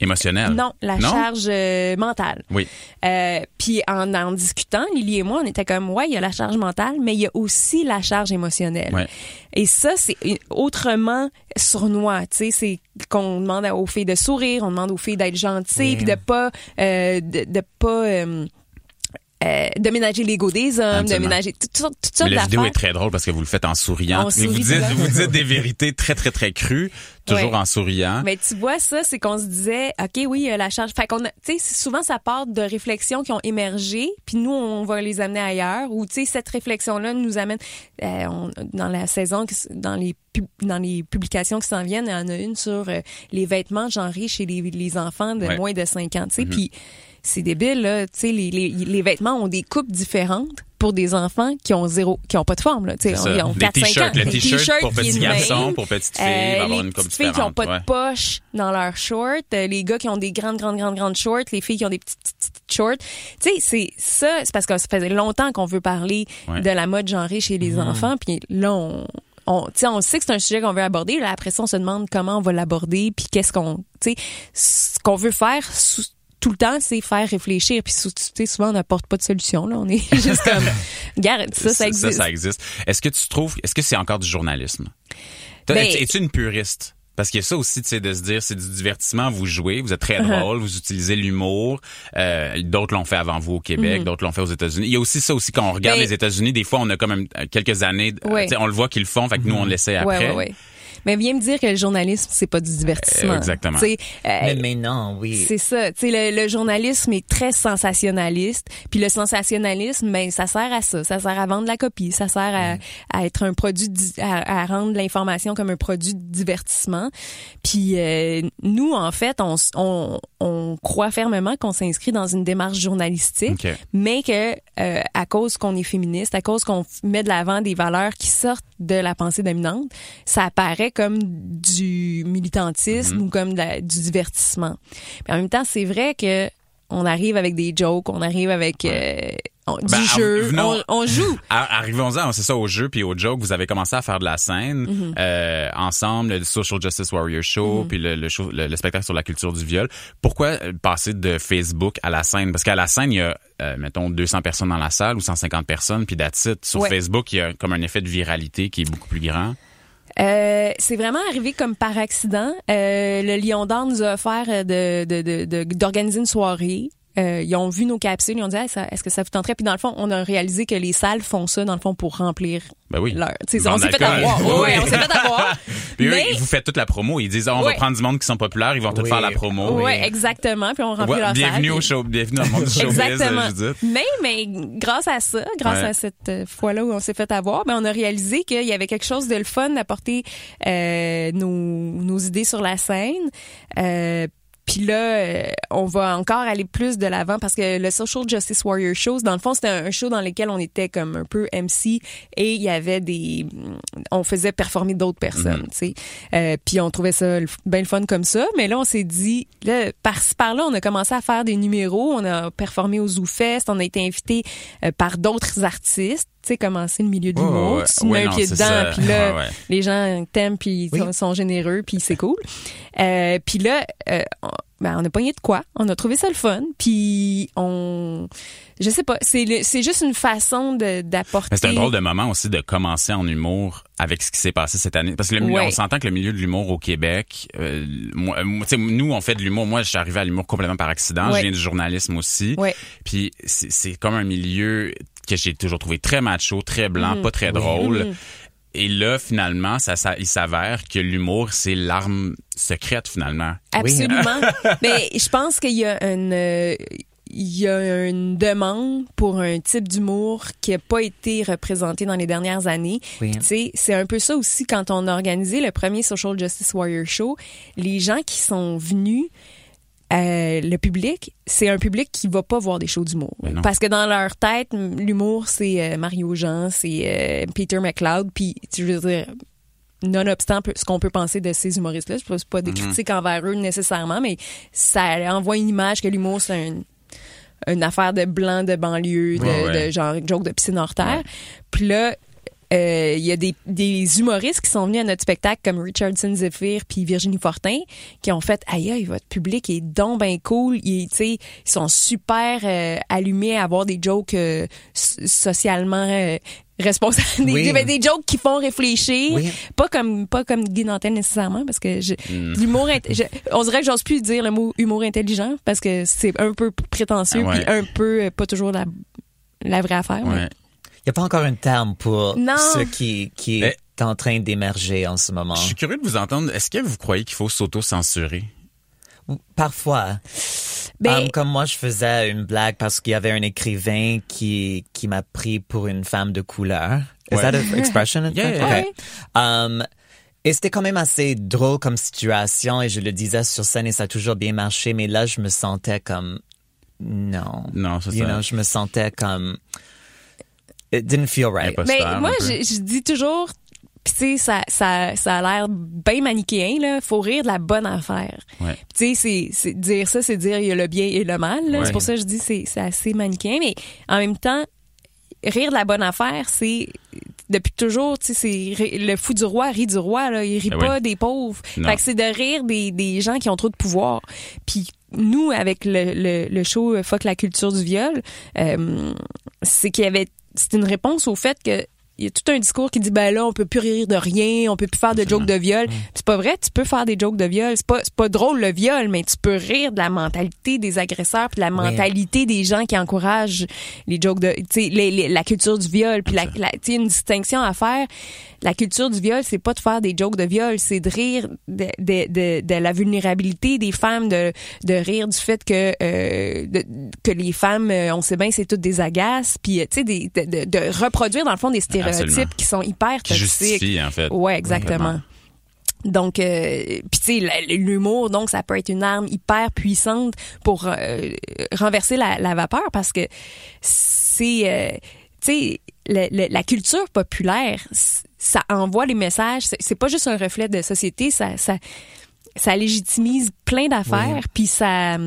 Émotionnel. non, la Non? charge euh, mentale. Oui. Euh, puis en en discutant, Lily et moi, on était comme ouais, il y a la charge mentale, mais il y a aussi la charge émotionnelle. Ouais. Et ça, c'est autrement sournois. Tu sais, c'est qu'on demande aux filles de sourire, on demande aux filles d'être gentilles, puis de pas, euh, de, de pas. Euh, de ménager l'ego des hommes, de ménager toutes sortes, toutes Mais sortes la vidéo est très drôle parce que vous le faites en souriant. On vous dites, tout vous dites des vérités très, très, très crues, toujours Ouais. en souriant. Mais tu vois, ça, c'est qu'on se disait, OK, oui, la charge. Fait qu'on tu sais, souvent, ça part de réflexions qui ont émergé, puis nous, on va les amener ailleurs, ou, tu sais, cette réflexion-là nous amène, euh, on- dans la saison, dans les, dans les publications qui s'en viennent, il y en a une sur euh, les vêtements genrés chez les, les enfants de Ouais. moins de 5 ans, tu sais, puis c'est débile, là, tu sais, les, les, les vêtements ont des coupes différentes pour des enfants qui ont zéro, qui ont pas de forme, là, tu sais, ils ont Les 4, 5 ans. t-shirts, le Des t-shirt pour petits garçons, pour petites filles, va avoir Euh, les une coupe filles qui ont pas de ouais. poches dans leurs shorts, euh, les gars qui ont des grandes, grandes, grandes, grandes shorts, les filles qui ont des petites, petites, petites shorts. Tu sais, c'est ça, c'est parce que ça faisait longtemps qu'on veut parler Ouais. de la mode genrée chez les enfants, puis là, on, on, tu sais, on sait que c'est un sujet qu'on veut aborder. Là, après ça, on se demande comment on va l'aborder, puis qu'est-ce qu'on, tu sais, ce qu'on veut faire sous- tout le temps, c'est faire réfléchir. Puis tu sais, souvent, on n'apporte pas de solution. Là, on est (laughs) juste comme, regarde, ça, ça existe. Ça, existe. Est-ce que tu trouves, est-ce que c'est encore du journalisme? Ben- Es-tu une puriste? Parce qu'il y a ça aussi, tu sais, de se dire, c'est du divertissement, vous jouez, vous êtes très Uh-huh. drôle, vous utilisez l'humour. Euh, d'autres l'ont fait avant vous au Québec, d'autres l'ont fait aux États-Unis. Il y a aussi ça aussi quand on regarde Mm-hmm. Ben- les États-Unis, des fois on a quand même euh, quelques années, euh, tu sais, on le voit qu'ils le font, fait que nous on l'essaie Ouais, après. ouais, ouais. Mais viens me dire que le journalisme, c'est pas du divertissement. Euh, exactement. Euh, Mais, mais non, oui. C'est ça. Tu sais, le, le journalisme est très sensationnaliste. Puis le sensationnalisme, ben, ça sert à ça. Ça sert à vendre la copie. Ça sert à, à être un produit, à, à rendre l'information comme un produit de divertissement. Puis euh, nous, en fait, on, on, on croit fermement qu'on s'inscrit dans une démarche journalistique, OK. mais que euh, à cause qu'on est féministe, à cause qu'on met de l'avant des valeurs qui sortent de la pensée dominante, ça apparaît comme du militantisme Mm-hmm. ou comme la- du divertissement. Puis en même temps, c'est vrai que on arrive avec des jokes, on arrive avec euh, on- du Ben, jeu, venons- on, on joue. (laughs) Ar- Arrivons-en, c'est ça, au jeu puis au joke. Vous avez commencé à faire de la scène Mm-hmm. euh, ensemble, le Social Justice Warrior Show, puis le, le, show- le- le spectacle sur la culture du viol. Pourquoi euh, passer de Facebook à la scène? Parce qu'à la scène, il y a, euh, mettons, 200 personnes dans la salle ou 150 personnes, puis it. Sur Ouais. Facebook, il y a comme un effet de viralité qui est beaucoup plus grand. Euh, c'est vraiment arrivé comme par accident. Euh, le Lion d'Or nous a offert euh, de, de, de, de- d'organiser une soirée. Euh, ils ont vu nos capsules, ils ont dit Hey, ça- est-ce que ça vous tenterait? Puis dans le fond on a réalisé que les salles font ça dans le fond pour remplir Ben oui. leur on s'est fait avoir Oui. on s'est fait avoir Puis eux, mais ils vous faites toute la promo. Ils disent, Ah, on va prendre du monde qui sont populaires, ils vont tout Oui. faire la promo. ouais exactement puis on remplit Ouais, leur bienvenue salle, au puis- show, bienvenue dans le monde du showbiz, Exactement. Mais, mais grâce à ça, grâce Ouais. à cette euh, fois-là où on s'est fait avoir, ben on a réalisé qu'il y avait quelque chose de le fun d'apporter euh, nos, nos idées sur la scène. Puis là, euh, on va encore aller plus de l'avant parce que le Social Justice Warrior Show, dans le fond, c'était un show dans lequel on était comme un peu MC et il y avait des, on faisait performer d'autres personnes, Mhm. tu sais. Euh, puis on trouvait ça bien le fun comme ça. Mais là, on s'est dit, là, par-ci par-là, on a commencé à faire des numéros. On a performé au ZooFest. On a été invité euh, par d'autres artistes. Tu sais, commencer le milieu de Ouais, l'humour. ouais, Tu mets ouais, un non, pied dedans, puis là, Ouais, ouais. les gens t'aiment, puis Oui. sont, généreux, puis c'est cool. Euh, puis là, euh, on, ben, on a pogné de quoi? On a trouvé ça le fun, puis on... Je sais pas, c'est juste une façon de- d'apporter... C'est un drôle de moment aussi de commencer en humour avec ce qui s'est passé cette année. Parce que le milieu- Ouais. on s'entend que le milieu de l'humour au Québec, euh, moi, euh, moi, tu sais, nous, on fait de l'humour. Moi, je suis arrivé à l'humour complètement par accident. Ouais. Je viens du journalisme aussi. Ouais. Puis c'est comme un milieu que j'ai toujours trouvé très macho, très blanc, Mhm. pas très drôle. Et là, finalement, ça, ça, il s'avère que l'humour, c'est l'arme secrète, finalement. Absolument. (laughs) Mais je pense qu'il y a une euh, il y a une demande pour un type d'humour qui n'a pas été représenté dans les dernières années. Oui. C'est un peu ça aussi quand on a organisé le premier Social Justice Warrior Show. Les gens qui sont venus, euh, le public, c'est un public qui va pas voir des shows d'humour. Parce que dans leur tête, l'humour, c'est euh, Mario Jean, c'est euh, Peter McLeod, puis tu veux dire, nonobstant ce qu'on peut penser de ces humoristes-là, c'est pas, des critiques envers eux nécessairement, mais ça envoie une image que l'humour, c'est un- une affaire de blanc de banlieue, de, Ouais, ouais. de genre joke de piscine hors terre. Puis là, il y a des, des humoristes qui sont venus à notre spectacle comme Richardson Zephyr puis Virginie Fortin qui ont fait aïe aïe votre public est donc ben cool ils sont super euh, allumés à avoir des jokes euh, so- socialement euh, responsables (laughs) des, Oui. ben, des jokes qui font réfléchir Oui. pas comme pas comme Guy Nantel nécessairement parce que je, Hmm. l'humour je- on dirait que j'ose plus dire le mot humour intelligent parce que c'est un peu prétentieux Ah ouais. puis un peu euh, pas toujours la la vraie affaire mais-. Il n'y a pas encore un terme pour Non. ce qui, qui est en train d'émerger en ce moment. Je suis curieux de vous entendre. Est-ce que vous croyez qu'il faut s'auto-censurer? Parfois. Ben- Um, comme moi, je faisais une blague parce qu'il y avait un écrivain qui, qui m'a pris pour une femme de couleur. Is Ouais. that an expression? (laughs) Yeah, yeah. Okay. Um, et c'était quand même assez drôle comme situation et je le disais sur scène et ça a toujours bien marché, mais là, je me sentais comme, non. Non, c'est You ça. know, je me sentais comme, it didn't feel right. Mais moi, je, je dis toujours, puis tu sais, ça, ça, ça a l'air bien manichéen, là. Faut rire de la bonne affaire. Ouais. Tu sais, c'est, dire ça, c'est dire il y a le bien et le mal. là. Ouais. C'est pour ça que je dis c'est, c'est assez manichéen. Mais en même temps, rire de la bonne affaire, c'est depuis toujours, tu sais, c'est le fou du roi rit du roi, là. Il rit Ah pas oui. des pauvres. Non. Fait que c'est de rire des, des gens qui ont trop de pouvoir. Puis nous, avec le, le, le show Fuck la culture du viol, euh, c'est qu'il y avait, c'est une réponse au fait que il y a tout un discours qui dit ben là on peut plus rire de rien, on peut plus faire de jokes de viol. Puis C'est pas vrai, tu peux faire des jokes de viol, c'est pas c'est pas drôle le viol, mais tu peux rire de la mentalité des agresseurs puis de la mentalité des gens qui encouragent les jokes de tu sais les- les- la culture du viol puis la, la- une distinction à faire. La culture du viol, c'est pas de faire des jokes de viol, c'est de rire de, de, de, de la vulnérabilité des femmes, de, de rire du fait que euh, que les femmes, euh, on sait bien, c'est toutes des agaces, puis euh, tu sais, de, reproduire dans le fond des stéréotypes Absolument. qui sont hyper Qui toxiques. justifie, en fait. Ouais, exactement. Donc, euh, puis tu sais, l'humour, donc ça peut être une arme hyper puissante pour euh, renverser la, la vapeur parce que c'est, euh, tu sais, la culture populaire, ça envoie les messages. C'est pas juste un reflet de société, ça, ça, ça légitimise plein d'affaires, puis ça.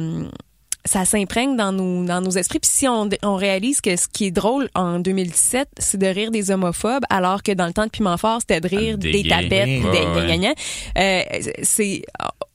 Ça s'imprègne dans nos, dans nos esprits. Puis si on, on réalise que ce qui est drôle en 2017, c'est de rire des homophobes, alors que dans le temps de Piment Fort, c'était de rire Des des, gays. tapettes, Ouais, des ouais. gagnants. Euh, c'est...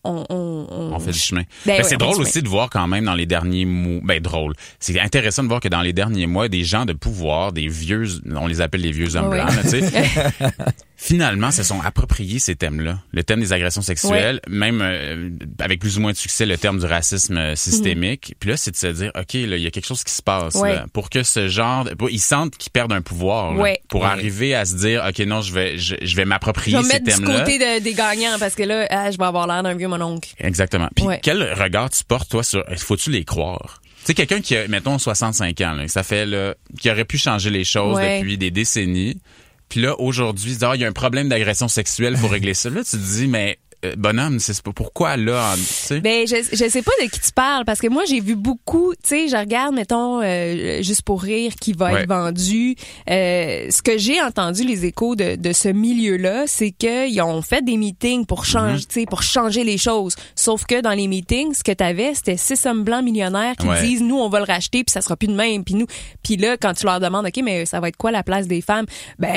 On, on, on, On fait du chemin. Ben Ben, ouais, c'est drôle aussi de voir quand même dans les derniers mois. Ben drôle. C'est intéressant de voir que dans les derniers mois, des gens de pouvoir, des vieux, on les appelle les vieux hommes blancs, tu sais, (laughs) finalement se sont appropriés ces thèmes-là. Le thème des agressions sexuelles, même euh, avec plus ou moins de succès, le terme du racisme euh, systémique. Puis là, c'est de se dire, ok, là, il y a quelque chose qui se passe Ouais. là, pour que ce genre, de- pour- ils sentent qu'ils perdent un pouvoir, là, Ouais. pour Ouais. arriver à se dire, ok, non, je vais, je, je vais Je m'approprier vais me ces mettre du thèmes-là. côté de- des gagnants parce que là, ah, je vais avoir l'air d'un vieux mononcle. Exactement. Puis Ouais. quel regard tu portes, toi, sur faut-tu les croire? Tu sais, quelqu'un qui a, mettons, 65 ans, là, ça fait, là, qui aurait pu changer les choses Ouais. depuis des décennies. Puis là, aujourd'hui, Ah, il y a un problème d'agression sexuelle, faut régler ça. Là, tu te dis, mais bonhomme, c'est pas pourquoi là, tu sais? Ben, je, je sais pas de qui tu parles parce que moi j'ai vu beaucoup, tu sais, je regarde mettons euh, juste pour rire qui va Ouais. être vendu. Euh, ce que j'ai entendu les échos de, de ce milieu-là, c'est qu'ils ont fait des meetings pour changer, Mm-hmm. tu sais, pour changer les choses. Sauf que dans les meetings, ce que t'avais, c'était six hommes blancs millionnaires qui Ouais. disent nous on va le racheter puis ça sera plus de même puis nous puis là quand tu leur demandes ok mais ça va être quoi la place des femmes? Ben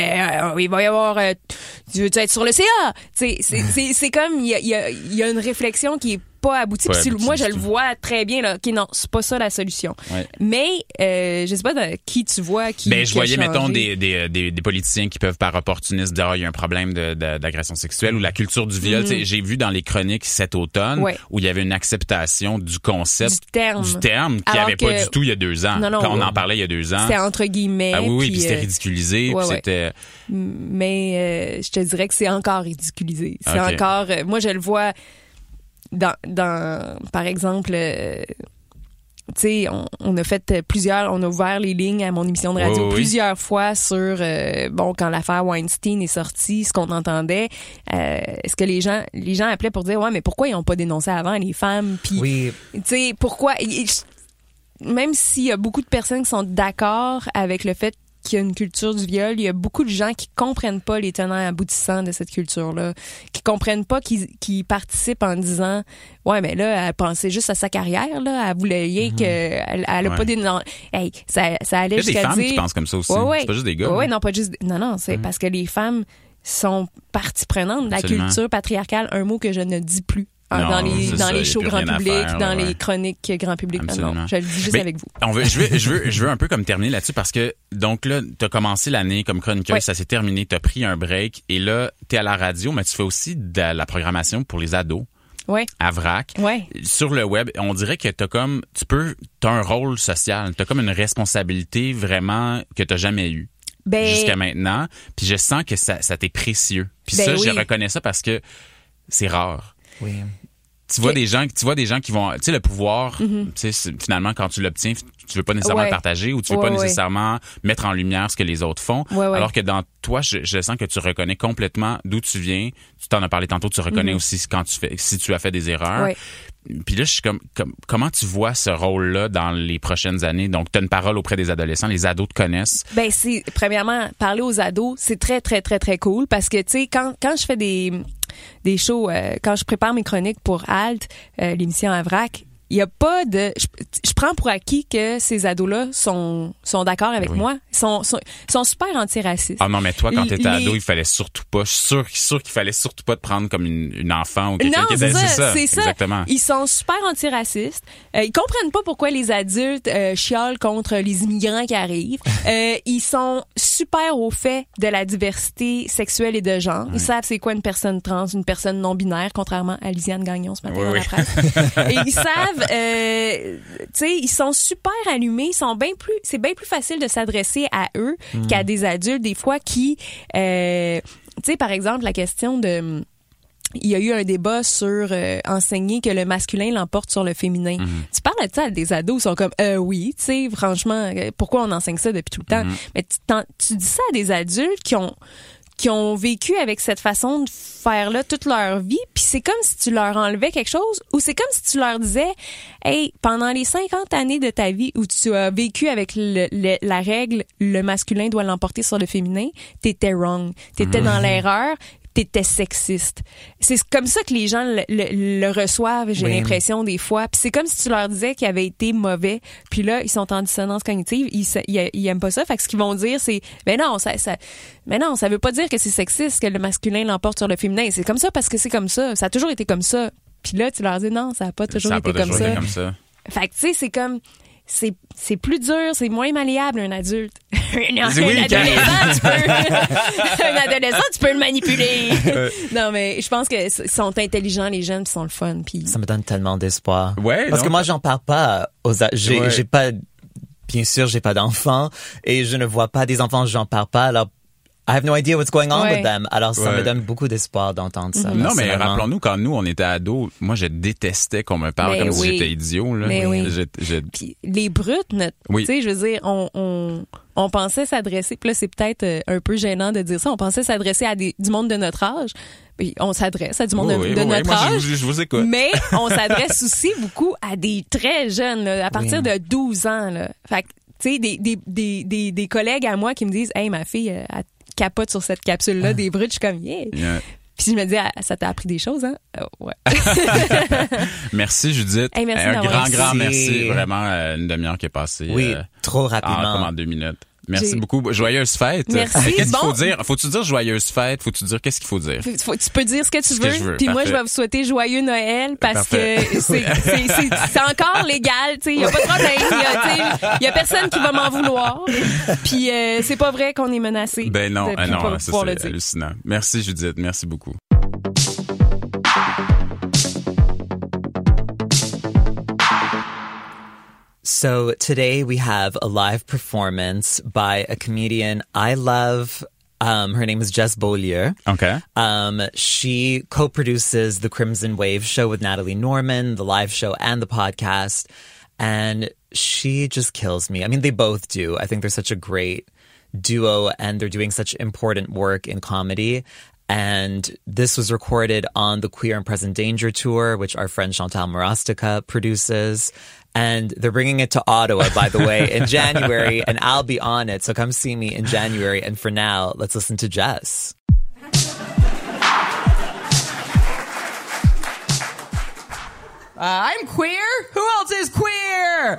euh, il va y avoir euh, tu veux être sur le CA Tu sais, c'est (laughs) c'est c'est il y a, y a une réflexion qui est pas aboutie moi je le vois très bien là ok non c'est pas ça la solution Ouais. mais euh, je sais pas de qui tu vois qui Ben, je voyais, mettons, des, des, des, des politiciens qui peuvent par opportunisme dire, Ah, il y a un problème de- de- d'agression sexuelle ou la culture du viol. Sais, J'ai vu dans les chroniques cet automne Mm. Ouais. où il y avait une acceptation du concept, Du terme. du terme qu'il n'y avait pas du tout il y a deux ans. Non, non, Quand on en parlait il y a deux ans. c'est entre guillemets Ah oui, oui, puis, puis c'était euh, ridiculisé. puis c'était... mais euh, je te dirais que c'est encore ridiculisé. C'est encore. euh, moi, je le vois dans, dans par exemple. euh, tu sais, on, on a fait plusieurs, on a ouvert les lignes à mon émission de radio oui. plusieurs fois sur, euh, bon, quand l'affaire Weinstein est sortie, ce qu'on entendait, euh, est-ce que les gens, les gens appelaient pour dire, ouais, mais pourquoi ils ont pas dénoncé avant les femmes, puis Oui, tu sais, pourquoi, même s'il y a beaucoup de personnes qui sont d'accord avec le fait qu'il y a une culture du viol, il y a beaucoup de gens qui comprennent pas les tenants et aboutissants de cette culture-là, qui comprennent pas, qui, qui participent en disant, ouais, mais là, elle pensait juste à sa carrière, là, elle voulait rien que, elle, elle a Mhm. Ouais. pas des, non, hey, ça, ça allait Il y a des jusqu'à femmes dire. qui pensent comme ça aussi. Ouais, ouais. C'est pas juste des gars. Ouais, non, pas juste. Non, non, c'est parce que les femmes sont partie prenante de la Absolument. culture patriarcale, un mot que je ne dis plus. Non, dans les, dans ça, les shows grand public, faire, dans ouais. les chroniques grand public. Non, Absolument. non, je le dis juste Mais avec vous. On veut, je, veux, je, veux, je veux un peu comme terminer là-dessus parce que, donc là, tu as commencé l'année comme chroniqueuse, Ouais. ça s'est terminé, tu as pris un break et là, tu es à la radio, mais tu fais aussi de la programmation pour les ados Ouais, à VRAC. ouais. Sur le web, on dirait que tu as comme, tu peux, tu un rôle social, tu as comme une responsabilité vraiment que tu jamais eue Ben, jusqu'à maintenant. Puis je sens que ça, ça t'est précieux. Puis Ben ça, oui. je reconnais ça parce que c'est rare. oui. Tu vois des gens, tu vois des gens qui vont, tu sais, le pouvoir, tu sais, c'est- finalement, quand tu l'obtiens, tu veux pas nécessairement Ouais. le partager ou tu veux Ouais, pas ouais. nécessairement mettre en lumière ce que les autres font. Alors que dans toi, je, je sens que tu reconnais complètement d'où tu viens. Tu t'en as parlé tantôt, tu reconnais aussi quand tu fais, si tu as fait des erreurs. Puis là, je suis comme, comme- comment tu vois ce rôle-là dans les prochaines années? Donc, tu as une parole auprès des adolescents, les ados te connaissent. Ben c'est premièrement parler aux ados, c'est très très très très cool parce que tu sais quand quand je fais des des shows euh, quand je prépare mes chroniques pour Alt, euh, l'émission à vrac, il y a pas de je, je prends pour acquis que ces ados-là sont sont d'accord avec Oui. moi, Ils sont, sont sont super antiracistes. Ah non, mais toi, quand Les- t'étais ado, les- il fallait surtout pas, je suis sûr, sûr qu'il fallait surtout pas te prendre comme une, une enfant ou quelqu'un qui c'est ça, c'est ça. Exactement. Ils sont super antiracistes. Euh, ils comprennent pas pourquoi les adultes euh, chiolent contre les immigrants qui arrivent. (laughs) Euh, ils sont super au fait de la diversité sexuelle et de genre. Ils savent c'est quoi une personne trans, une personne non binaire, contrairement à Lisiane Gagnon ce matin Oui, dans oui. la presse. (laughs) et ils savent, euh, tu sais, ils sont super allumés. Ils sont bien plus, c'est bien plus facile de s'adresser à eux qu'à des adultes des fois qui, euh, tu sais, par exemple la question de il y a eu un débat sur euh, enseigner que le masculin l'emporte sur le féminin. Tu parles de ça à des ados, ils sont comme euh, oui, tu sais, franchement, euh, pourquoi on enseigne ça depuis tout le temps? Mais tu, t'en- tu dis ça à des adultes qui ont qui ont vécu avec cette façon de faire là toute leur vie, puis c'est comme si tu leur enlevais quelque chose ou c'est comme si tu leur disais hey, pendant les 50 années de ta vie où tu as vécu avec le- le- la règle le masculin doit l'emporter sur le féminin, t'étais wrong, t'étais dans l'erreur, t'étais sexiste. C'est comme ça que les gens le, le- le reçoivent, j'ai Oui. l'impression des fois. Puis c'est comme si tu leur disais qu'ils avaient été mauvais, puis là ils sont en dissonance cognitive, ils, ils, ils aiment pas ça. Fait que ce qu'ils vont dire c'est ben non, ça, ça mais non, ça veut pas dire que c'est sexiste que le masculin l'emporte sur le féminin. C'est comme ça parce que c'est comme ça. Ça a toujours été comme ça. Puis là, tu leur dis non, ça a pas toujours ça a été pas comme toujours ça. été comme ça. Fait que tu sais, c'est comme c'est c'est plus dur, c'est moins malléable un adulte. (laughs) un, oui, adolescent, tu peux (laughs) un adolescent, tu peux le manipuler. non mais je pense que sont intelligents les jeunes, puis sont le fun puis Ça me donne tellement d'espoir. Ouais, Parce non, que moi, j'en parle pas aux, a- j'ai, Ouais. j'ai pas, bien sûr, j'ai pas d'enfants et je ne vois pas des enfants, j'en parle pas. Alors, I have no idea what's going on Ouais. with them. Alors, ça Ouais. me donne beaucoup d'espoir d'entendre ça. Non, mais rappelons-nous, quand nous, on était ados, moi, je détestais qu'on me parle Mais comme si oui. j'étais idiot. Là. Mais oui. Je- je- Puis les brutes, notre- Oui. tu sais, je veux dire, on, on, on pensait s'adresser, puis là, c'est peut-être euh, un peu gênant de dire ça, on pensait s'adresser à des, du monde de notre âge. Puis on s'adresse à du monde Oui, de, oui, de oui, notre moi, je âge. vous- je vous écoute. Mais (laughs) on s'adresse aussi beaucoup à des très jeunes, là, à partir de 12 ans. Là. Fait que, tu sais, des, des, des, des, des collègues à moi qui me disent Hey, ma fille, elle capote sur cette capsule-là des brutes. Je suis comme, yeah. Yeah. Puis je me dis, Ah, ça t'a appris des choses, hein? Euh, ouais. (laughs) Merci, Judith. Hey, merci un grand, grand merci. Vraiment, euh, une demi-heure qui est passée. Oui, euh, trop en, rapidement. comme en deux minutes. Merci beaucoup. Joyeuse fête. Merci. Qu'est-ce qu'il faut Bon. dire? Faut-tu dire joyeuse fête? Faut-tu dire qu'est-ce qu'il faut dire? Faut- tu peux dire ce que tu Ce veux. Puis moi, je vais vous souhaiter joyeux Noël parce Parfait. que (laughs) c'est- encore légal. Il n'y a pas de problème. Il y, a personne qui va m'en vouloir. Puis euh, c'est pas vrai qu'on est menacé. Ben non, de ah non, ça c'est hallucinant. Merci Judith, merci beaucoup. So today we have a live performance by a comedian I love. Um, her name is Jess Beaulieu. Okay. Um, she co-produces the Crimson Wave show with Natalie Norman, the live show and the podcast. And she just kills me. I mean, they both do. I think they're such a great duo and they're doing such important work in comedy. And this was recorded on the Queer and Present Danger tour, which our friend Chantel Marostica produces. And they're bringing it to Ottawa, by the way, in (laughs) January, and I'll be on it. So come see me in January. And for now, let's listen to Jess. Uh, I'm queer. Who else is queer?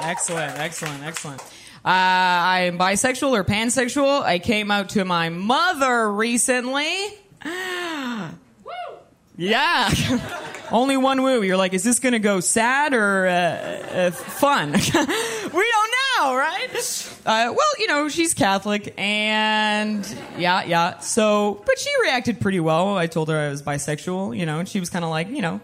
Excellent, excellent, excellent. Uh, I'm bisexual or pansexual. I came out to my mother recently. (gasps) Woo! Yeah. (laughs) Only one woo. You're like, is this going to go sad or uh, uh, fun? (laughs) we don't know, right? Uh, well, you know, she's Catholic, and yeah, yeah. So, but she reacted pretty well. I told her I was bisexual, you know, and she was kind of like, you know,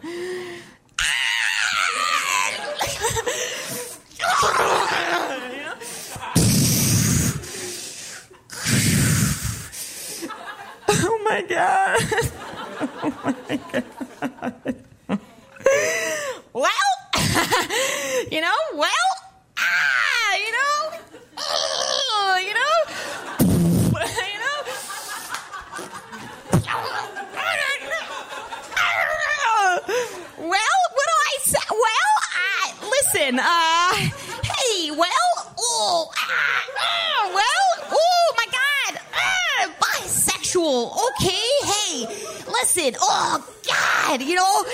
oh my god. (laughs) oh my god. well, (laughs) you know, well, ah, you know, ugh, you know, (laughs) you know. Well, what do I say? Well, I listen. Uh, hey, well, oh, ah, ah, well, oh my God, ah, bisexual. Okay, hey, listen. Oh God, you know,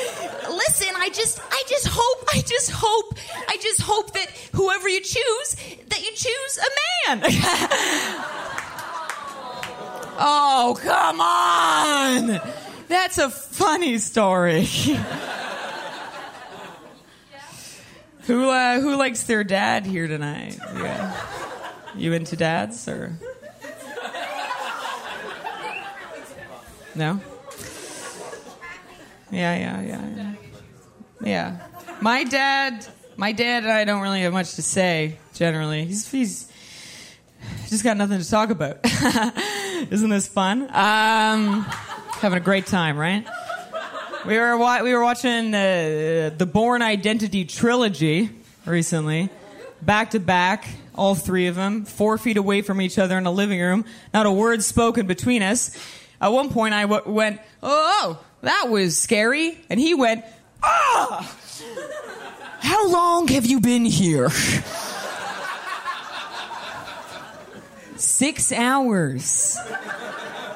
listen. I just, I just hope, I just hope, I just hope that whoever you choose, that you choose a man. (laughs) oh, come on. That's a funny story. (laughs) who uh, who likes their dad here tonight? Yeah. You into dads or no? Yeah, yeah, yeah, yeah. Yeah. My dad, my dad and I don't really have much to say generally. He's he's just got nothing to talk about. (laughs) Isn't this fun? Um, having a great time, right? We were wa- we were watching uh, the Bourne Identity trilogy recently, back to back, all three of them, four feet away from each other in a living room, not a word spoken between us. At one point, I w- went, "Oh, that was scary," and he went, "Ah, how long have you been here?" (laughs) Six hours.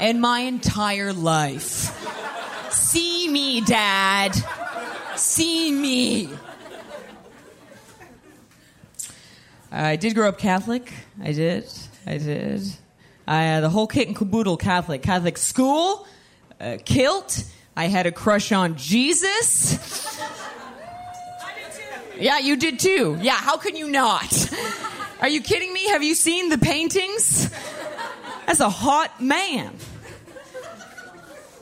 And my entire life. See me, Dad. See me. I did grow up Catholic. I did. I did. I had the whole kit and caboodle Catholic. Catholic school, uh, kilt. I had a crush on Jesus. Yeah, you did too. Yeah, how can you not? Are you kidding me? Have you seen the paintings? That's a hot man.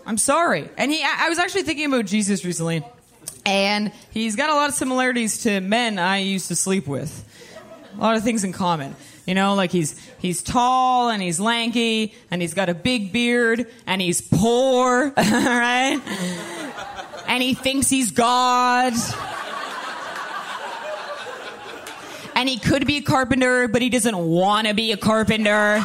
I'm sorry. And he, I was actually thinking about Jesus recently, and he's got a lot of similarities to men I used to sleep with. A lot of things in common. You know, like he's he's tall and he's lanky and he's got a big beard and he's poor, (laughs) right? And he thinks he's God. And he could be a carpenter, but he doesn't want to be a carpenter.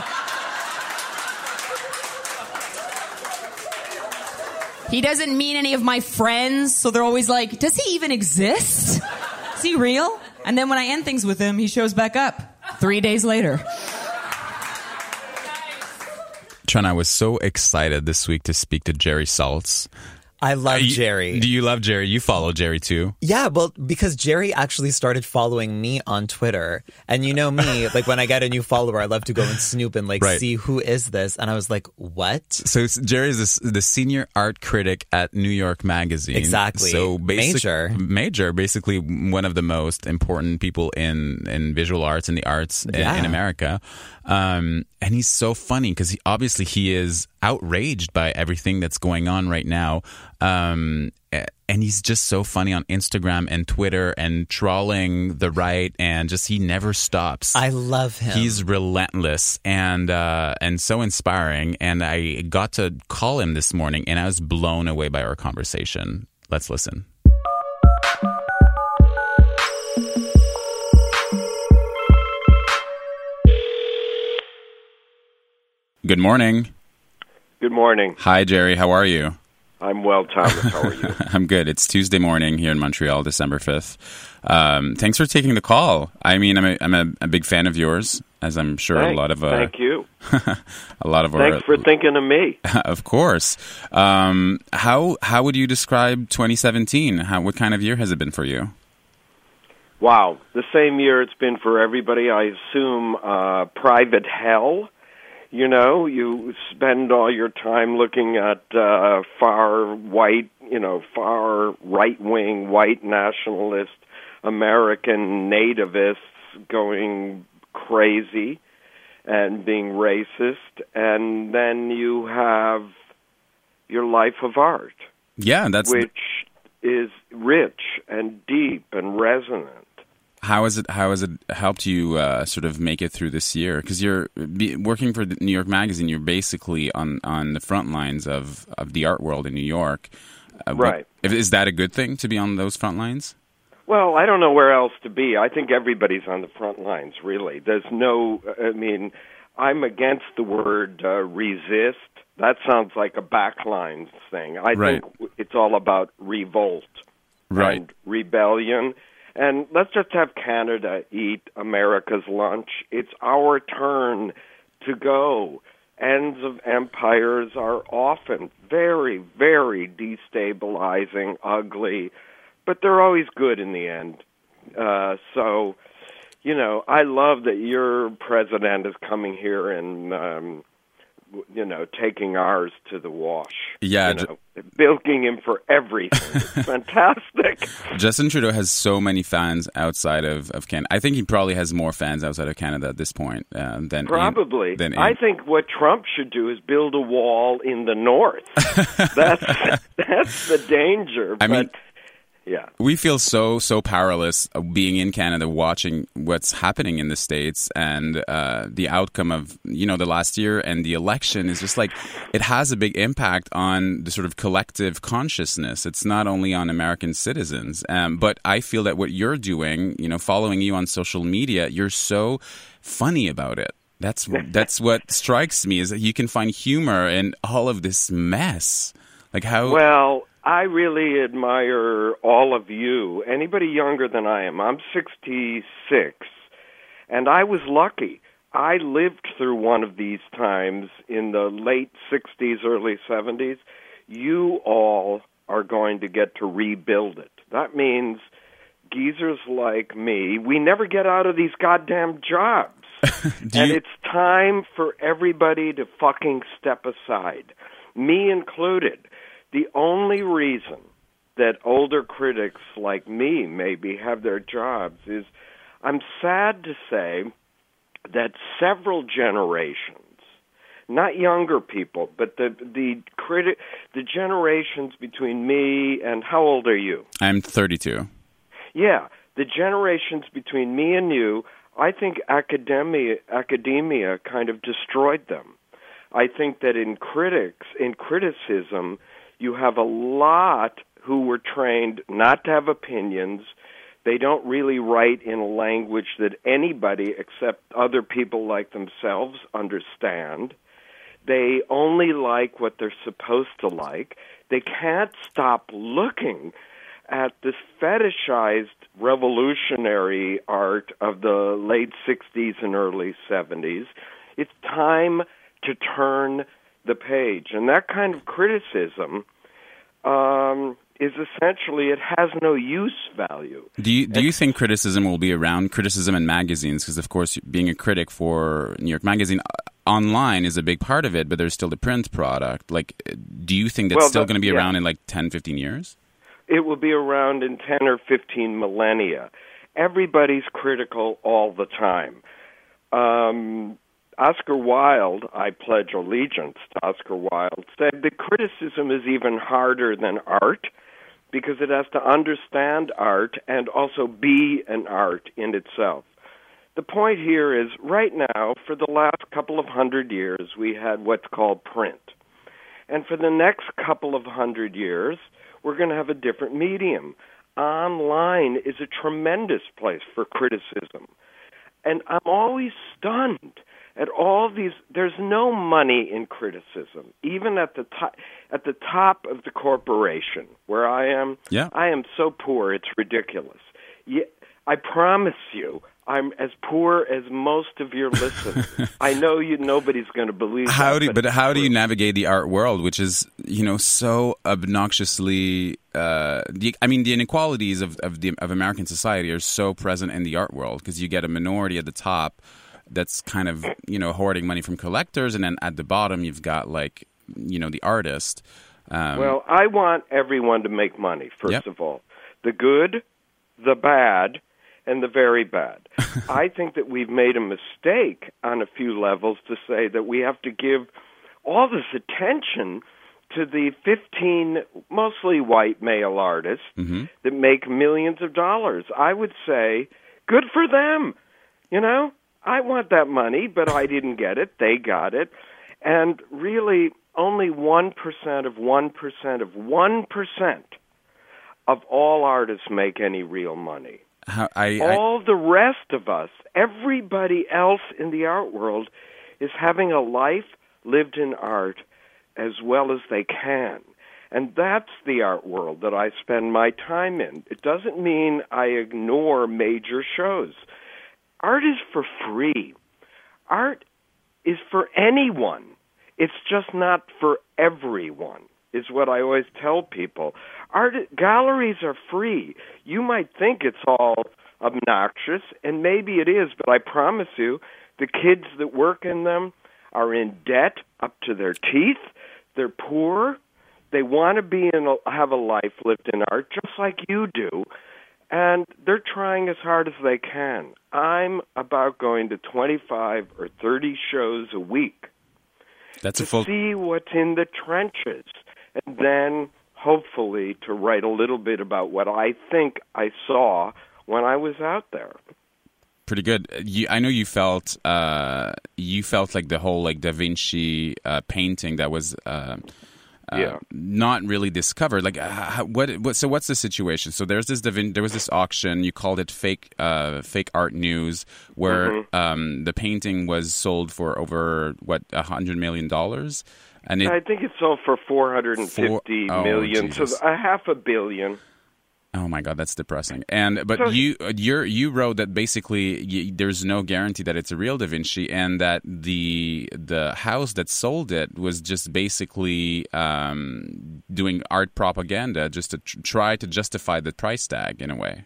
He doesn't meet any of my friends, so they're always like, does he even exist? Is he real? And then when I end things with him, he shows back up three days later. Tron, I was so excited this week to speak to Jerry Saltz. I love Uh, you- Jerry. Do you love Jerry? You follow Jerry too. Yeah, well, because Jerry actually started following me on Twitter. And you know me, (laughs) like when I get a new follower, I love to go and snoop and like Right. see who is this. And I was like, what? So Jerry is the, the senior art critic at New York Magazine. Exactly. So basic, Major. major, basically one of the most important people in in visual arts and the arts in, in America. Um, and he's so funny because he obviously he is outraged by everything that's going on right now. Um, and he's just so funny on Instagram and Twitter and trawling the right and just he never stops. I love him. He's relentless and uh, and so inspiring. And I got to call him this morning, and I was blown away by our conversation. Let's listen. Good morning. Good morning. Hi, Jerry. How are you? I'm well, Thomas. How are you? (laughs) I'm good. It's Tuesday morning here in Montreal, December 5th. Um, thanks for taking the call. I mean, I'm a, I'm a, a big fan of yours, as I'm sure Thank- a lot of uh, Thank you. (laughs) a lot of our Thanks for thinking of me. (laughs) of course. Um, how how would you describe 2017? How what kind of year has it been for you? Wow, the same year it's been for everybody. I assume uh, private hell. You know, you spend all your time looking at uh, far white, you know, far right wing white nationalist American nativists going crazy and being racist, and then you have your life of art. Yeah, that's which is rich and deep and resonant. How has it how has it helped you uh, sort of make it through this year? Because you're be, working for New York Magazine. You're basically on on the front lines of of the art world in New York. Uh, Right. if- Is that a good thing to be on those front lines? Well, I don't know where else to be. I think everybody's on the front lines, really. There's no, I mean, I'm against the word uh, resist. That sounds like a backlines thing. I Right. think it's all about revolt Right. and rebellion. And let's just have Canada eat America's lunch. It's our turn to go. Ends of empires are often very, very destabilizing, ugly, but they're always good in the end. Uh, so, you know, I love that your president is coming here and, um, you know, taking ours to the wash. Yeah, you know, bilking him for everything. It's (laughs) fantastic. Justin Trudeau has so many fans outside of, of Canada. I think he probably has more fans outside of Canada at this point uh, than in- Probably. than in- I think what Trump should do is build a wall in the north. (laughs) that's that's the danger. I but, mean- yeah. we feel so so powerless being in Canada, watching what's happening in the states, and uh, the outcome of you know the last year and the election is just like it has a big impact on the sort of collective consciousness. It's not only on American citizens, um, but I feel that what you're doing, you know, following you on social media, you're so funny about it. That's (laughs) that's what strikes me is that you can find humor in all of this mess. Like how Well, I really admire all of you. Anybody younger than I am. I'm 66, and I was lucky. I lived through one of these times in the late 60s, early 70s. You all are going to get to rebuild it. That means geezers like me, we never get out of these goddamn jobs. (laughs) and you- it's time for everybody to fucking step aside, me included. The only reason that older critics like me maybe have their jobs is I'm sad to say that several generations not younger people, but the the criti- the generations between me and how old are you? I'm 32. Yeah, the generations between me and you, I think academia academia kind of destroyed them. I think that in critics in criticism you have a lot who were trained not to have opinions. They don't really write in a language that anybody except other people like themselves understand. They only like what they're supposed to like. They can't stop looking at this fetishized revolutionary art of the late 60s and early 70s. It's time to turn the page. And that kind of criticism um, is essentially it has no use value. Do you do you think criticism will be around criticism in magazines? Because of course, being a critic for New York Magazine uh, online is a big part of it, but there's still the print product. Like, do you think that's Well, still going to be yeah. around in like 10, 15 years? It will be around in 10 or 15 millennia. Everybody's critical all the time. Um, Oscar Wilde, I pledge allegiance to Oscar Wilde, said that criticism is even harder than art because it has to understand art and also be an art in itself. The point here is right now, for the last couple of hundred years, we had what's called print. And for the next couple of hundred years, we're going to have a different medium. Online is a tremendous place for criticism. And I'm always stunned at all these there's no money in criticism even at the top at the top of the corporation where I am Yeah. I am so poor it's ridiculous. I promise you I'm as poor as most of your listeners. (laughs) I know you nobody's going to believe How that, do but it's how do you navigate the art world, which is you know so obnoxiously? Uh, the, I mean, the inequalities of of, the, of American society are so present in the art world because you get a minority at the top that's kind of you know hoarding money from collectors, and then at the bottom you've got like you know the artist. Um, Well, I want everyone to make money, first Yep. of all. The good, the bad, and the very bad. (laughs) I think that we've made a mistake on a few levels to say that we have to give all this attention to the 15 mostly white male artists mhm. that make millions of dollars. I would say, good for them. You know, I want that money, but I didn't get it. They got it. And really, only 1% of 1% of 1% of all artists make any real money. how, I, I All the rest of us, everybody else in the art world, is having a life lived in art as well as they can. And that's the art world that I spend my time in. It doesn't mean I ignore major shows. Art is for free. Art is for anyone. It's just not for everyone, is what I always tell people. Art galleries are free. You might think it's all obnoxious, and maybe it is, but I promise you, the kids that work in them are in debt up to their teeth. They're poor. They want to be in a, have a life lived in art, just like you do, and they're trying as hard as they can. I'm about going to 25 or 30 shows a week that's to a full. see what's in the trenches, and then hopefully to write a little bit about what I think I saw when I was out there. pretty good. You, I know you felt uh, you felt like the whole like Da Vinci uh, painting that was uh, uh, Yeah. not really discovered. Like, uh, how- what, what? So, what's the situation? So, there's this there was this auction. You called it fake uh, fake art news, where Mm-hmm. um, the painting was sold for over what a hundred million dollars, and it, I think it sold for four hundred and fifty oh, million, so a half a billion. Oh my god, that's depressing. And but So- you you you wrote that basically y there's no guarantee that it's a real Da Vinci, and that the the house that sold it was just basically um, doing art propaganda just to tr- try to justify the price tag in a way.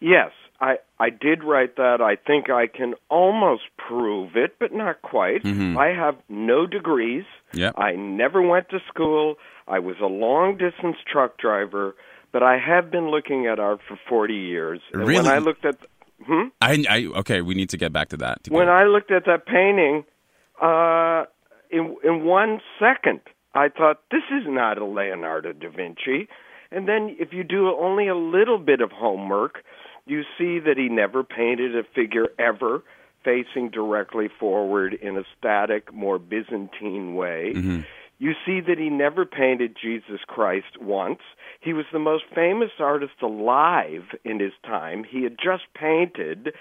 Yes, I I did write that. I think I can almost prove it, but not quite. Mhm. I have no degrees. Yep. I never went to school. I was a long distance truck driver, but I have been looking at art for 40 years. And Really? when I looked at hmm? I, I okay, we need to get back to that. when I looked at that painting, uh, in in one second, I thought this is not a Leonardo da Vinci. And then, if you do only a little bit of homework, You see that he never painted a figure ever facing directly forward in a static, more Byzantine way. Mm-hmm. You see that he never painted Jesus Christ once. He was the most famous artist alive in his time. He had just painted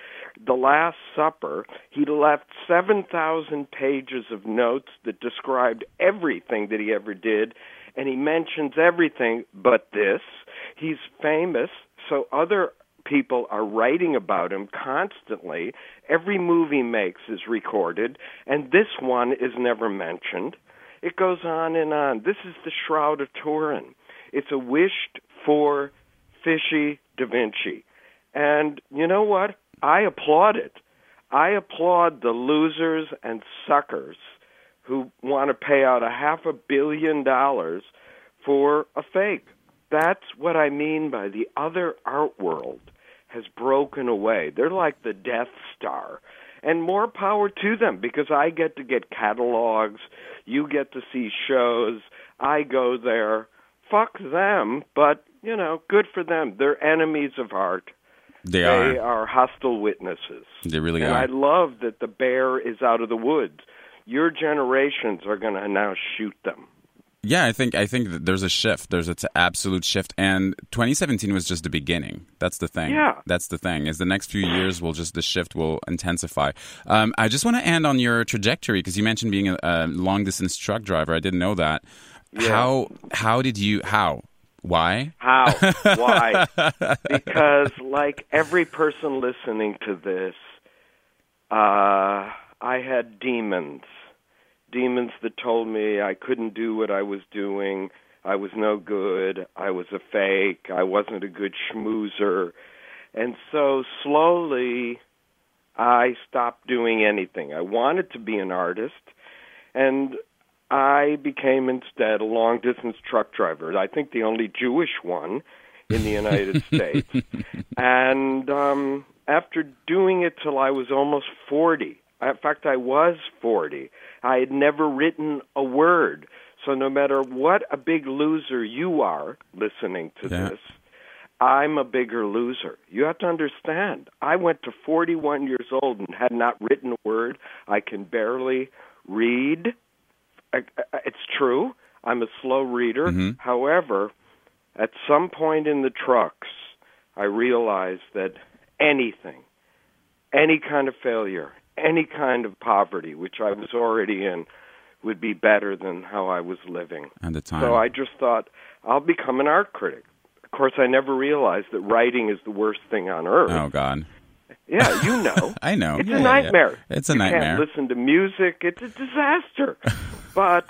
The Last Supper. He left 7,000 pages of notes that described everything that he ever did, and he mentions everything but this. He's famous, so other people are writing about him constantly. Every movie he makes is recorded, and this one is never mentioned. It goes on and on. This is the Shroud of Turin. It's a wished for fishy Da Vinci. And you know what? I applaud it. I applaud the losers and suckers who want to pay out a half a billion dollars for a fake. That's what I mean by the other art world has broken away. They're like the Death Star. And more power to them because I get to get catalogs, you get to see shows, I go there. Fuck them, but, you know, good for them. They're enemies of art. They They are. are hostile witnesses. They really and are. I love that the bear is out of the woods. Your generations are going to now shoot them. Yeah, I think I think that there's a shift. There's an absolute shift, and 2017 was just the beginning. That's the thing. Yeah. that's the thing. Is the next few years will just the shift will intensify. Um, I just want to end on your trajectory because you mentioned being a, a long distance truck driver. I didn't know that. Yeah. How how did you how why How? (laughs) Why? because, like every person listening to this, uh, I had demons. Demons that told me I couldn't do what I was doing. I was no good. I was a fake. I wasn't a good schmoozer. And so slowly, I stopped doing anything. I wanted to be an artist, and I became instead a long distance truck driver. I think the only Jewish one in the United (laughs) States. And um, after doing it till I was almost 40, in fact, I was 40, I had never written a word. So no matter what a big loser you are listening to Yeah. this, I'm a bigger loser. You have to understand. I went to 41 years old and had not written a word. I can barely read. It's true. I'm a slow reader. Mhm. However, at some point in the trucks, I realized that anything, any kind of failure, any kind of poverty, which I was already in, would be better than how I was living. at the time? So I just thought I'll become an art critic. Of course, I never realized that writing is the worst thing on earth. oh God, Yeah, you know. (laughs) I know. It's Yeah, a yeah, yeah. nightmare. It's a you nightmare. can't listen to music. It's a disaster. (laughs) but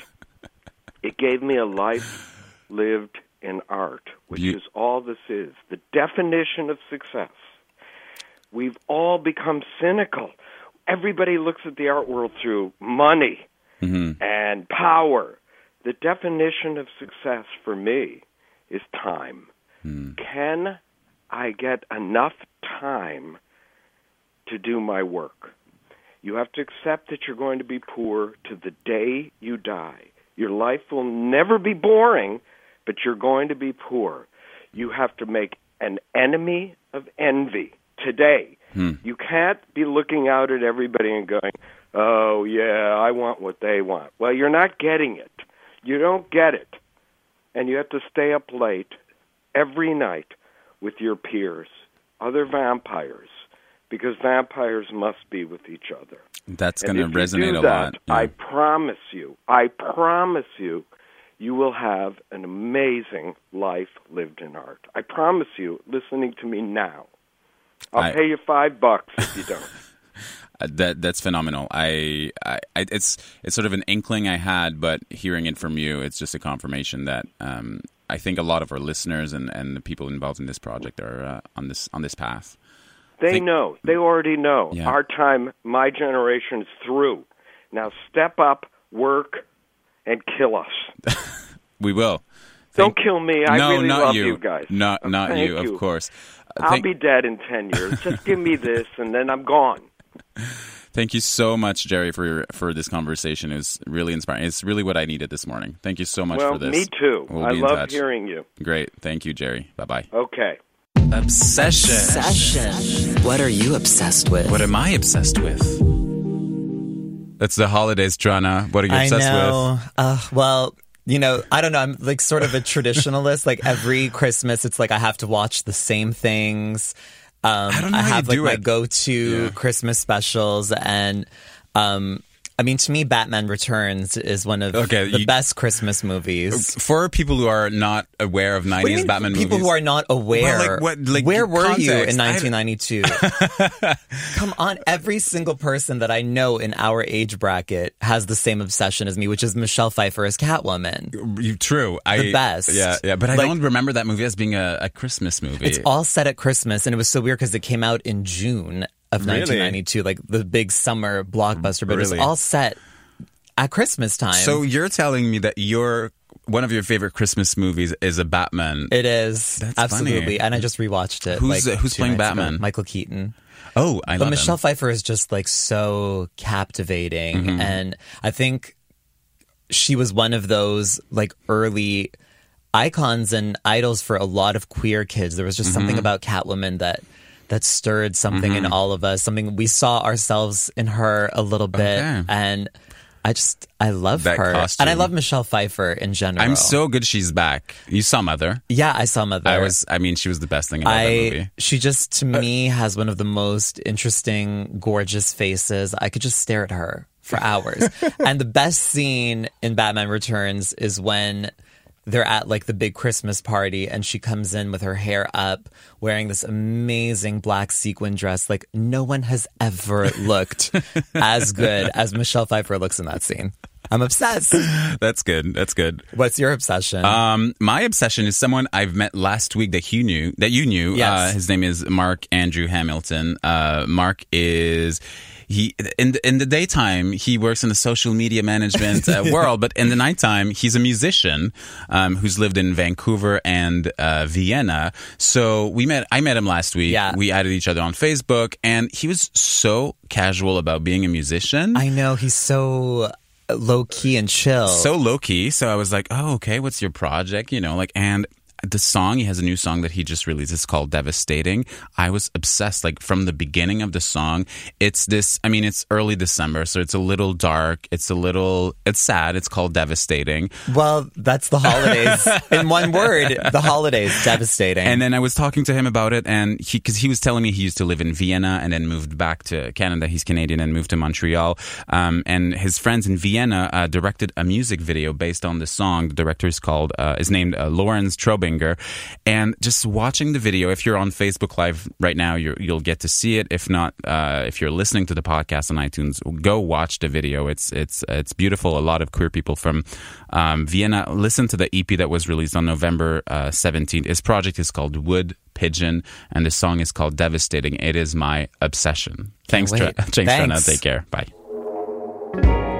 it gave me a life lived in art, which is all this is. The definition of success. We've all become cynical. Everybody looks at the art world through money Mhm. and power. The definition of success for me is time. Can I get enough time to do my work? You have to accept that you're going to be poor to the day you die. Your life will never be boring, but you're going to be poor. You have to make an enemy of envy today. Hmm. You can't be looking out at everybody and going, oh, yeah, I want what they want. Well, you're not getting it. You don't get it. And you have to stay up late every night with your peers, other vampires, because vampires must be with each other. That's going to resonate a that, lot. Yeah. I promise you, I promise you, you will have an amazing life lived in art. I promise you, listening to me now. I'll I- pay you five bucks if you don't. (laughs) Uh, that that's phenomenal. I, I, I, it's it's sort of an inkling I had, but hearing it from you, it's just a confirmation that um, I think a lot of our listeners and, and the people involved in this project are uh, on this on this path. They Think- know. They already know. Yeah. Our time, my generation is through. Now step up, work, and kill us. (laughs) We will. Don't kill me. I no, really not love you. you guys. Not Oh, not thank you, of course. I'll thank, be dead in ten years. Just give me this, and then I'm gone. thank you so much, Jerry, for your, for this conversation. It was really inspiring. It's really what I needed this morning. Thank you so much well, for this. me too. We'll I love touch. hearing you. Great. Thank you, Jerry. Bye bye. Okay. Obsession. Obsession. What are you obsessed with? What am I obsessed with? That's the holidays, Tranna. What are you I obsessed know. with? Uh, well, you know, I don't know. I'm like sort of a traditionalist. like every Christmas, it's like I have to watch the same things. Um, I don't know how you have like do my it. go-to Yeah. Christmas specials, and um, I mean, to me, Batman Returns is one of Okay, the you- best Christmas movies. For people who are not aware of 90s What do you mean, Batman people movies. who are not aware. Well, like, what- like, where were you in 1992? (laughs) Come on, every single person that I know in our age bracket has the same obsession as me, which is Michelle Pfeiffer as Catwoman. True. I, The best. Yeah, yeah. But I Like- don't remember that movie as being a, a Christmas movie. It's all set at Christmas, and it was so weird because it came out in June of Really? 1992, like the big summer blockbuster, but it was all set at Christmas time. So you're telling me that your one of your favorite Christmas movies is a Batman? it is That's absolutely, funny. and I just rewatched it. Who's- like, who's playing nights ago. Batman? Michael Keaton. oh, I know. But Michelle him. Pfeiffer is just like so captivating, Mm-hmm. and I think she was one of those like early icons and idols for a lot of queer kids. There was just Mm-hmm. something about Catwoman that that stirred something in mm-hmm. all of us. Something we saw ourselves in her a little bit, Okay. and I just I love That her, costume. and I love Michelle Pfeiffer in general. I'm so good she's back. You saw Mother. yeah. I saw Mother. I was. I mean, she was the best thing about that I movie. she just to uh, me has one of the most interesting, gorgeous faces. I could just stare at her for hours. (laughs) and the best scene in Batman Returns is when they're at like the big Christmas party and she comes in with her hair up, wearing this amazing black sequin dress. Like no one has ever (laughs) looked as good as Michelle Pfeiffer looks in that scene. I'm obsessed. That's good. That's good. What's your obsession? Um, my obsession is someone I've met last week that you knew that you knew. Yes. Uh, his name is Mark Andrew Hamilton. Uh, Mark is he in the, in the daytime he works in the social media management uh, (laughs) world, but in the nighttime he's a musician um, who's lived in Vancouver and uh, Vienna. So we met. I met him last week. Yeah. We added each other on Facebook, and he was so casual about being a musician. I know he's so low key and chill. so low key. So I was like, oh, okay, what's your project? You know, like, and the song, he has a new song that he just released. It's called Devastating. I was obsessed, like, from the beginning of the song. It's this, I mean, it's early December, so it's a little dark. It's a little, it's sad. It's called Devastating. Well, that's the holidays. (laughs) In one word, the holidays. Devastating. And then I was talking to him about it, and he, because he was telling me he used to live in Vienna and then moved back to Canada. He's Canadian and moved to Montreal. Um, and his friends in Vienna uh, directed a music video based on the song. The director is called, uh, is named uh, Lawrence Trobinger. And just watching the video, if you're on Facebook Live right now, you're, you'll get to see it. If not, uh, if you're listening to the podcast on iTunes, go watch the video. It's it's it's beautiful. A lot of queer people from um, Vienna listen to the EP that was released on November uh, 17th. His project is called Wood Pigeon, and the song is called Devastating. It is my obsession. Thanks, Tra- wait. (laughs) thanks, Trina. Take care. Bye.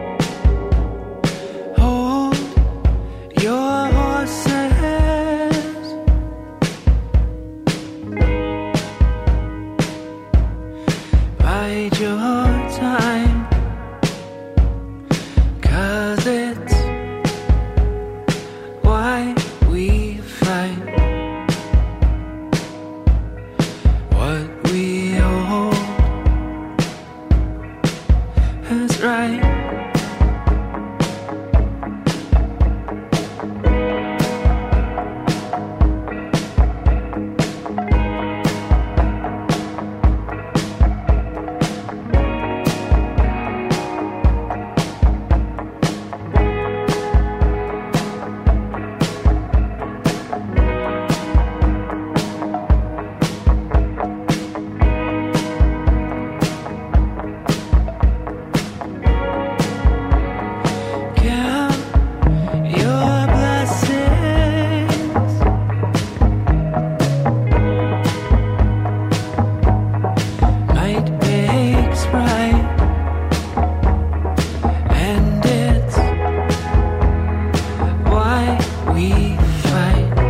Fight.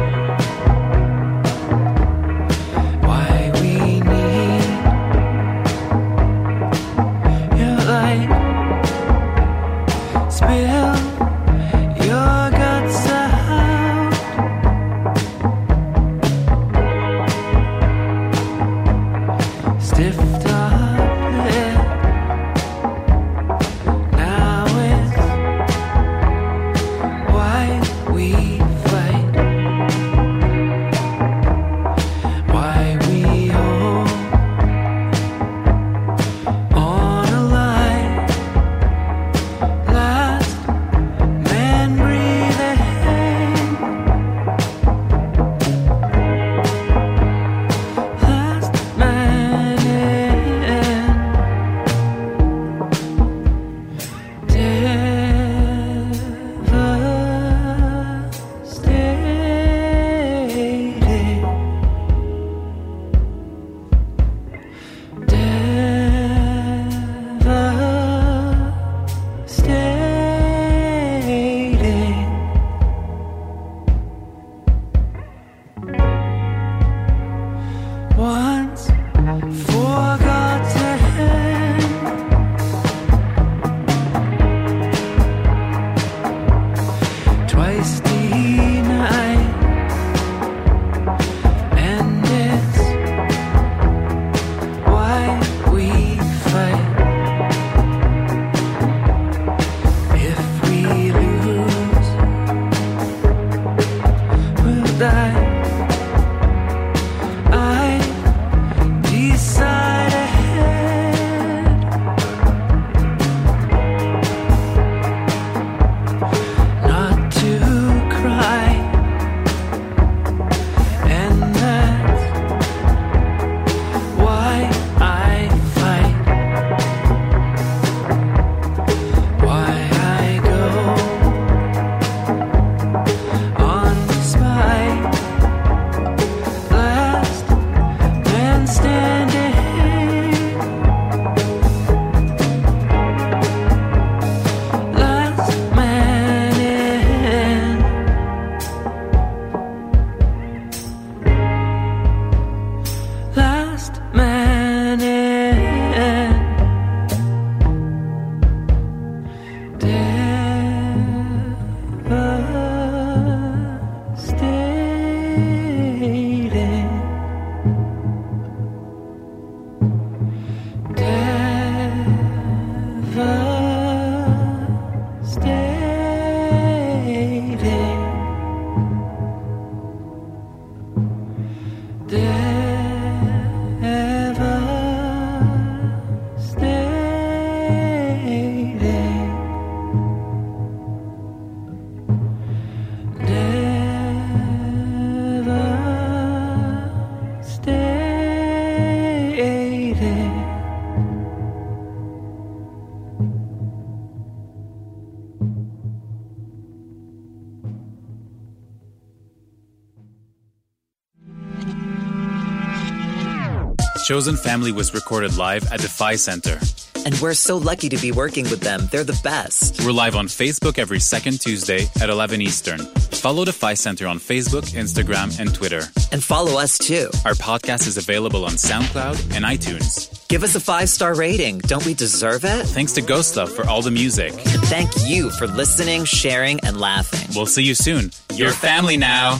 Chosen Family was recorded live at the Phi Center. And we're so lucky to be working with them. They're the best. We're live on Facebook every second Tuesday at 11 Eastern. Follow the Phi Center on Facebook, Instagram, and Twitter. And follow us too. Our podcast is available on SoundCloud and iTunes. Give us a five star rating. Don't we deserve it? Thanks to Ghost Love for all the music. And thank you for listening, sharing, and laughing. We'll see you soon. Your family now.